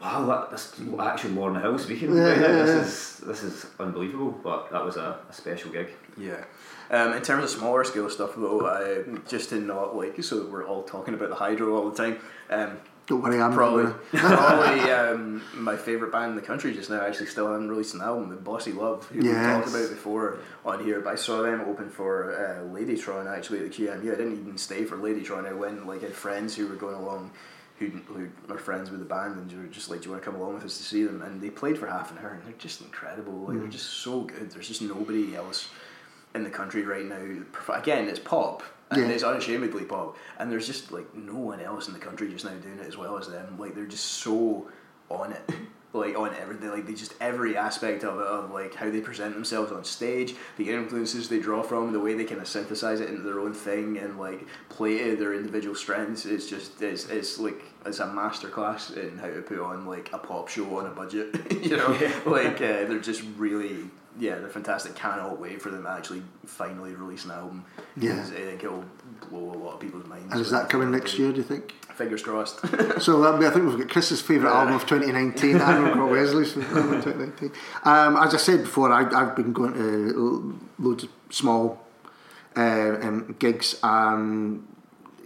Speaker 3: Wow, that, that's actually Lauryn Hill speaking.
Speaker 1: Yeah,
Speaker 3: right
Speaker 1: yeah,
Speaker 3: this
Speaker 1: yeah.
Speaker 3: is this is unbelievable. But that was a, a special gig.
Speaker 2: Yeah. Um, in terms of smaller scale stuff, though, I just to not like so we're all talking about the hydro all the time. Um,
Speaker 1: Don't worry, I'm
Speaker 2: probably probably um, my favorite band in the country just now. Actually, still haven't released an album. The Bossy Love, who we talked about before on here. But I saw them open for uh, Ladytron actually at the QMU. I didn't even stay for Ladytron. I went like I had friends who were going along. Who, who are friends with the band and were just like, do you want to come along with us to see them? And they played for half an hour and they're just incredible. Like they're just so good. There's just nobody else in the country right now. Again, it's pop and
Speaker 1: Yeah.
Speaker 2: it's unashamedly pop, and there's just like no one else in the country just now doing it as well as them. Like they're just so on it. Like on everything, like they just every aspect of it, of like how they present themselves on stage, the influences they draw from, the way they kind of synthesize it into their own thing, and like play to their individual strengths. It's just it's, it's like it's a masterclass in how to put on like a pop show on a budget. you know, like uh, they're just really yeah, they're fantastic. Cannot wait for them actually finally release an album.
Speaker 1: Yeah,
Speaker 2: I think it'll blow a lot of people's minds.
Speaker 1: And is that coming next year, do you think?
Speaker 2: Fingers crossed.
Speaker 1: So that'll be, I think we've got Chris's favourite album of 2019 and we've got Wesley's favourite album of 2019. Um, as I said before, I, I've been going to loads of small uh, um, gigs and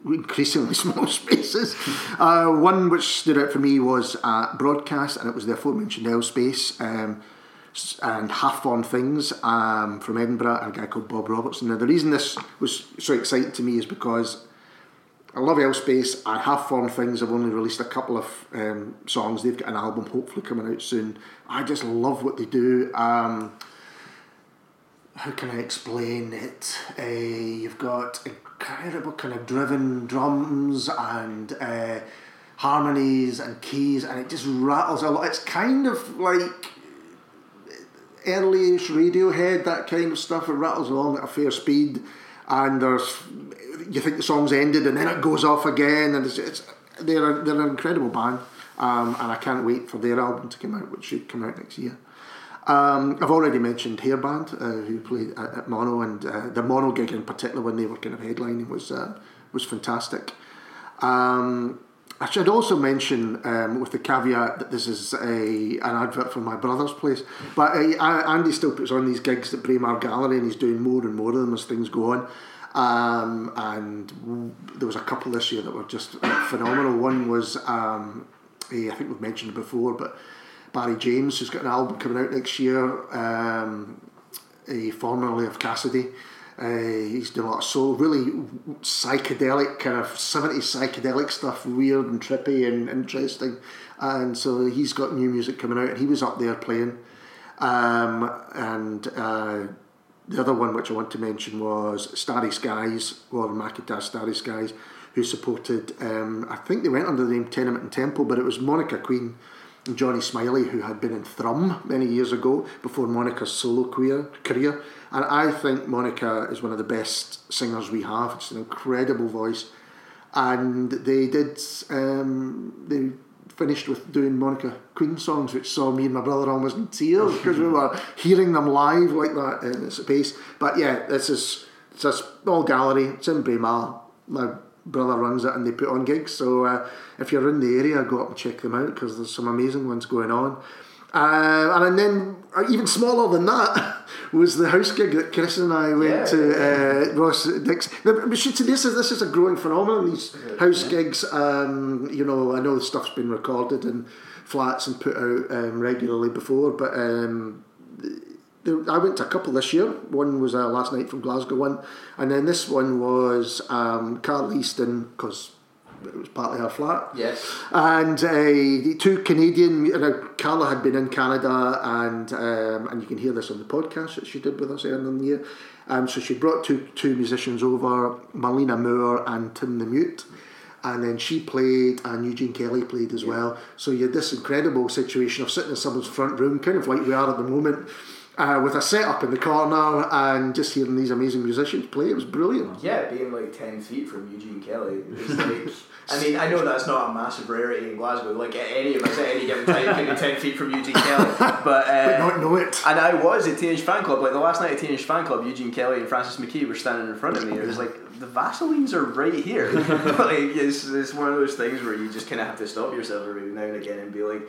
Speaker 1: increasingly small spaces. Uh, one which stood out for me was at Broadcast and it was the aforementioned L Space. Um, and Half Formed Things um, from Edinburgh a guy called Bob Robertson. Now, the reason this was so exciting to me is because I love L-Space. I have formed things. I've only released a couple of um, songs. They've got an album hopefully coming out soon. I just love what they do. Um, how can I explain it? Uh, you've got incredible kind of driven drums and uh, harmonies and keys, and it just rattles a lot. It's kind of like early-ish Radiohead, that kind of stuff. It rattles along at a fair speed, and there's you think the song's ended, and then it goes off again, and it's, it's they're they're an incredible band, um, and I can't wait for their album to come out, which should come out next year. Um, I've already mentioned Hairband, uh, who played at, at Mono, and uh, the Mono gig in particular when they were kind of headlining was uh, was fantastic. Um, I should also mention, um, with the caveat that this is a an advert for my brother's place, but uh, Andy still puts on these gigs at Braemar Gallery, and he's doing more and more of them as things go on. Um, and there was a couple this year that were just phenomenal. One was um, I think we've mentioned before, but Barry James, who's got an album coming out next year, um, eh, formerly of Cassidy. Uh, he's doing a lot of soul, really psychedelic, kind of 70s psychedelic stuff, weird and trippy and interesting. And so he's got new music coming out, and he was up there playing. Um, and uh, the other one which I want to mention was Starry Skies, Warren McIntyre Starry Skies, who supported, um, I think they went under the name Tenement and Temple, but it was Monica Queen Johnny Smillie, who had been in Thrum many years ago before Monica's solo queer career. And I think Monica is one of the best singers we have. It's an incredible voice. And they did, um, they finished with doing Monica Queen songs, which saw me and my brother almost in tears because we were hearing them live like that in the space. But yeah, this is it's a small gallery. It's in Braemar. My brother runs it, and they put on gigs. So uh, if you're in the area, go up and check them out because there's some amazing ones going on. Uh, and then uh, even smaller than that was the house gig that Chris and I went
Speaker 2: Yeah.
Speaker 1: to uh, Ross Dix. Now, We should say this is this is a growing phenomenon. These house gigs, um, you know, I know the stuff's been recorded in flats and put out um, regularly before, but um, I went to a couple this year. One was uh, last night from Glasgow one, and then this one was um, Carla Easton because it was partly her flat.
Speaker 2: Yes.
Speaker 1: And uh, the two Canadian, you know, Carla had been in Canada, and um, and you can hear this on the podcast that she did with us earlier in the year. Um, so she brought two two musicians over, Marlaena Moore and Tim the Mute. And then she played, and Eugene Kelly played as well. So you had this incredible situation of sitting in someone's front room, kind of like we are at the moment, uh, with a setup in the corner and just hearing these amazing musicians play. It was brilliant.
Speaker 2: Yeah, being like 10 feet from Eugene Kelly like. I mean, I know that's not a massive rarity in Glasgow. Like, any of us at any given time can be 10 feet from Eugene Kelly. but, uh,
Speaker 1: but not know it.
Speaker 2: And I was at Teenage Fanclub. Like the last night at Teenage Fanclub, Eugene Kelly and Frances McKee were standing in front of me. It was like the Vaselines are right here. like it's, it's one of those things where you just kind of have to stop yourself every now and again and be like.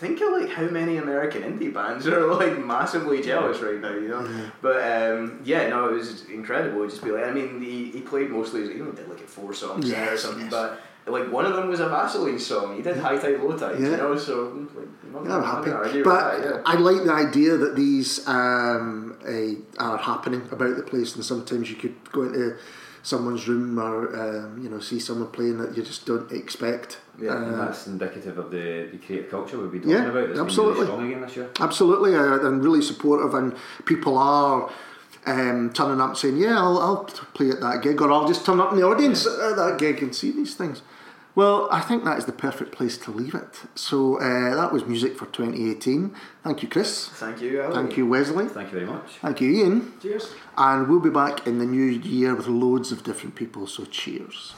Speaker 2: Think of like how many American indie bands are like massively jealous right now, you know. But um, yeah, no, it was incredible. Just be like, I mean, he, he played mostly, he only did like four songs there or something,
Speaker 1: yes.
Speaker 2: but like one of them was a Vaseline song. He did High Tide, Low Tide, you
Speaker 1: Yeah.
Speaker 2: know. So like, I'm not gonna-
Speaker 1: I'm
Speaker 2: I'm not
Speaker 1: happy. But
Speaker 2: that, yeah.
Speaker 1: I like the idea that these um, are happening about the place, and sometimes you could go into someone's room or um, you know see someone playing that you just don't expect.
Speaker 2: Yeah,
Speaker 3: And
Speaker 1: Uh,
Speaker 3: that's indicative of the, the creative culture we've been talking
Speaker 1: Yeah,
Speaker 3: about. That's
Speaker 1: absolutely.
Speaker 3: Really strong again this year.
Speaker 1: Absolutely, uh, and really supportive, and people are um, turning up saying, "Yeah, I'll, I'll play at that gig," or "I'll just turn up in the audience at that gig and see these things." Well, I think that is the perfect place to leave it. So uh, that was music for 2018. Thank you, Chris.
Speaker 2: Thank you, Ali.
Speaker 1: Thank you, Wesley.
Speaker 3: Thank you very much.
Speaker 1: Thank you, Ian.
Speaker 2: Cheers.
Speaker 1: And we'll be back in the new year with loads of different people. So cheers.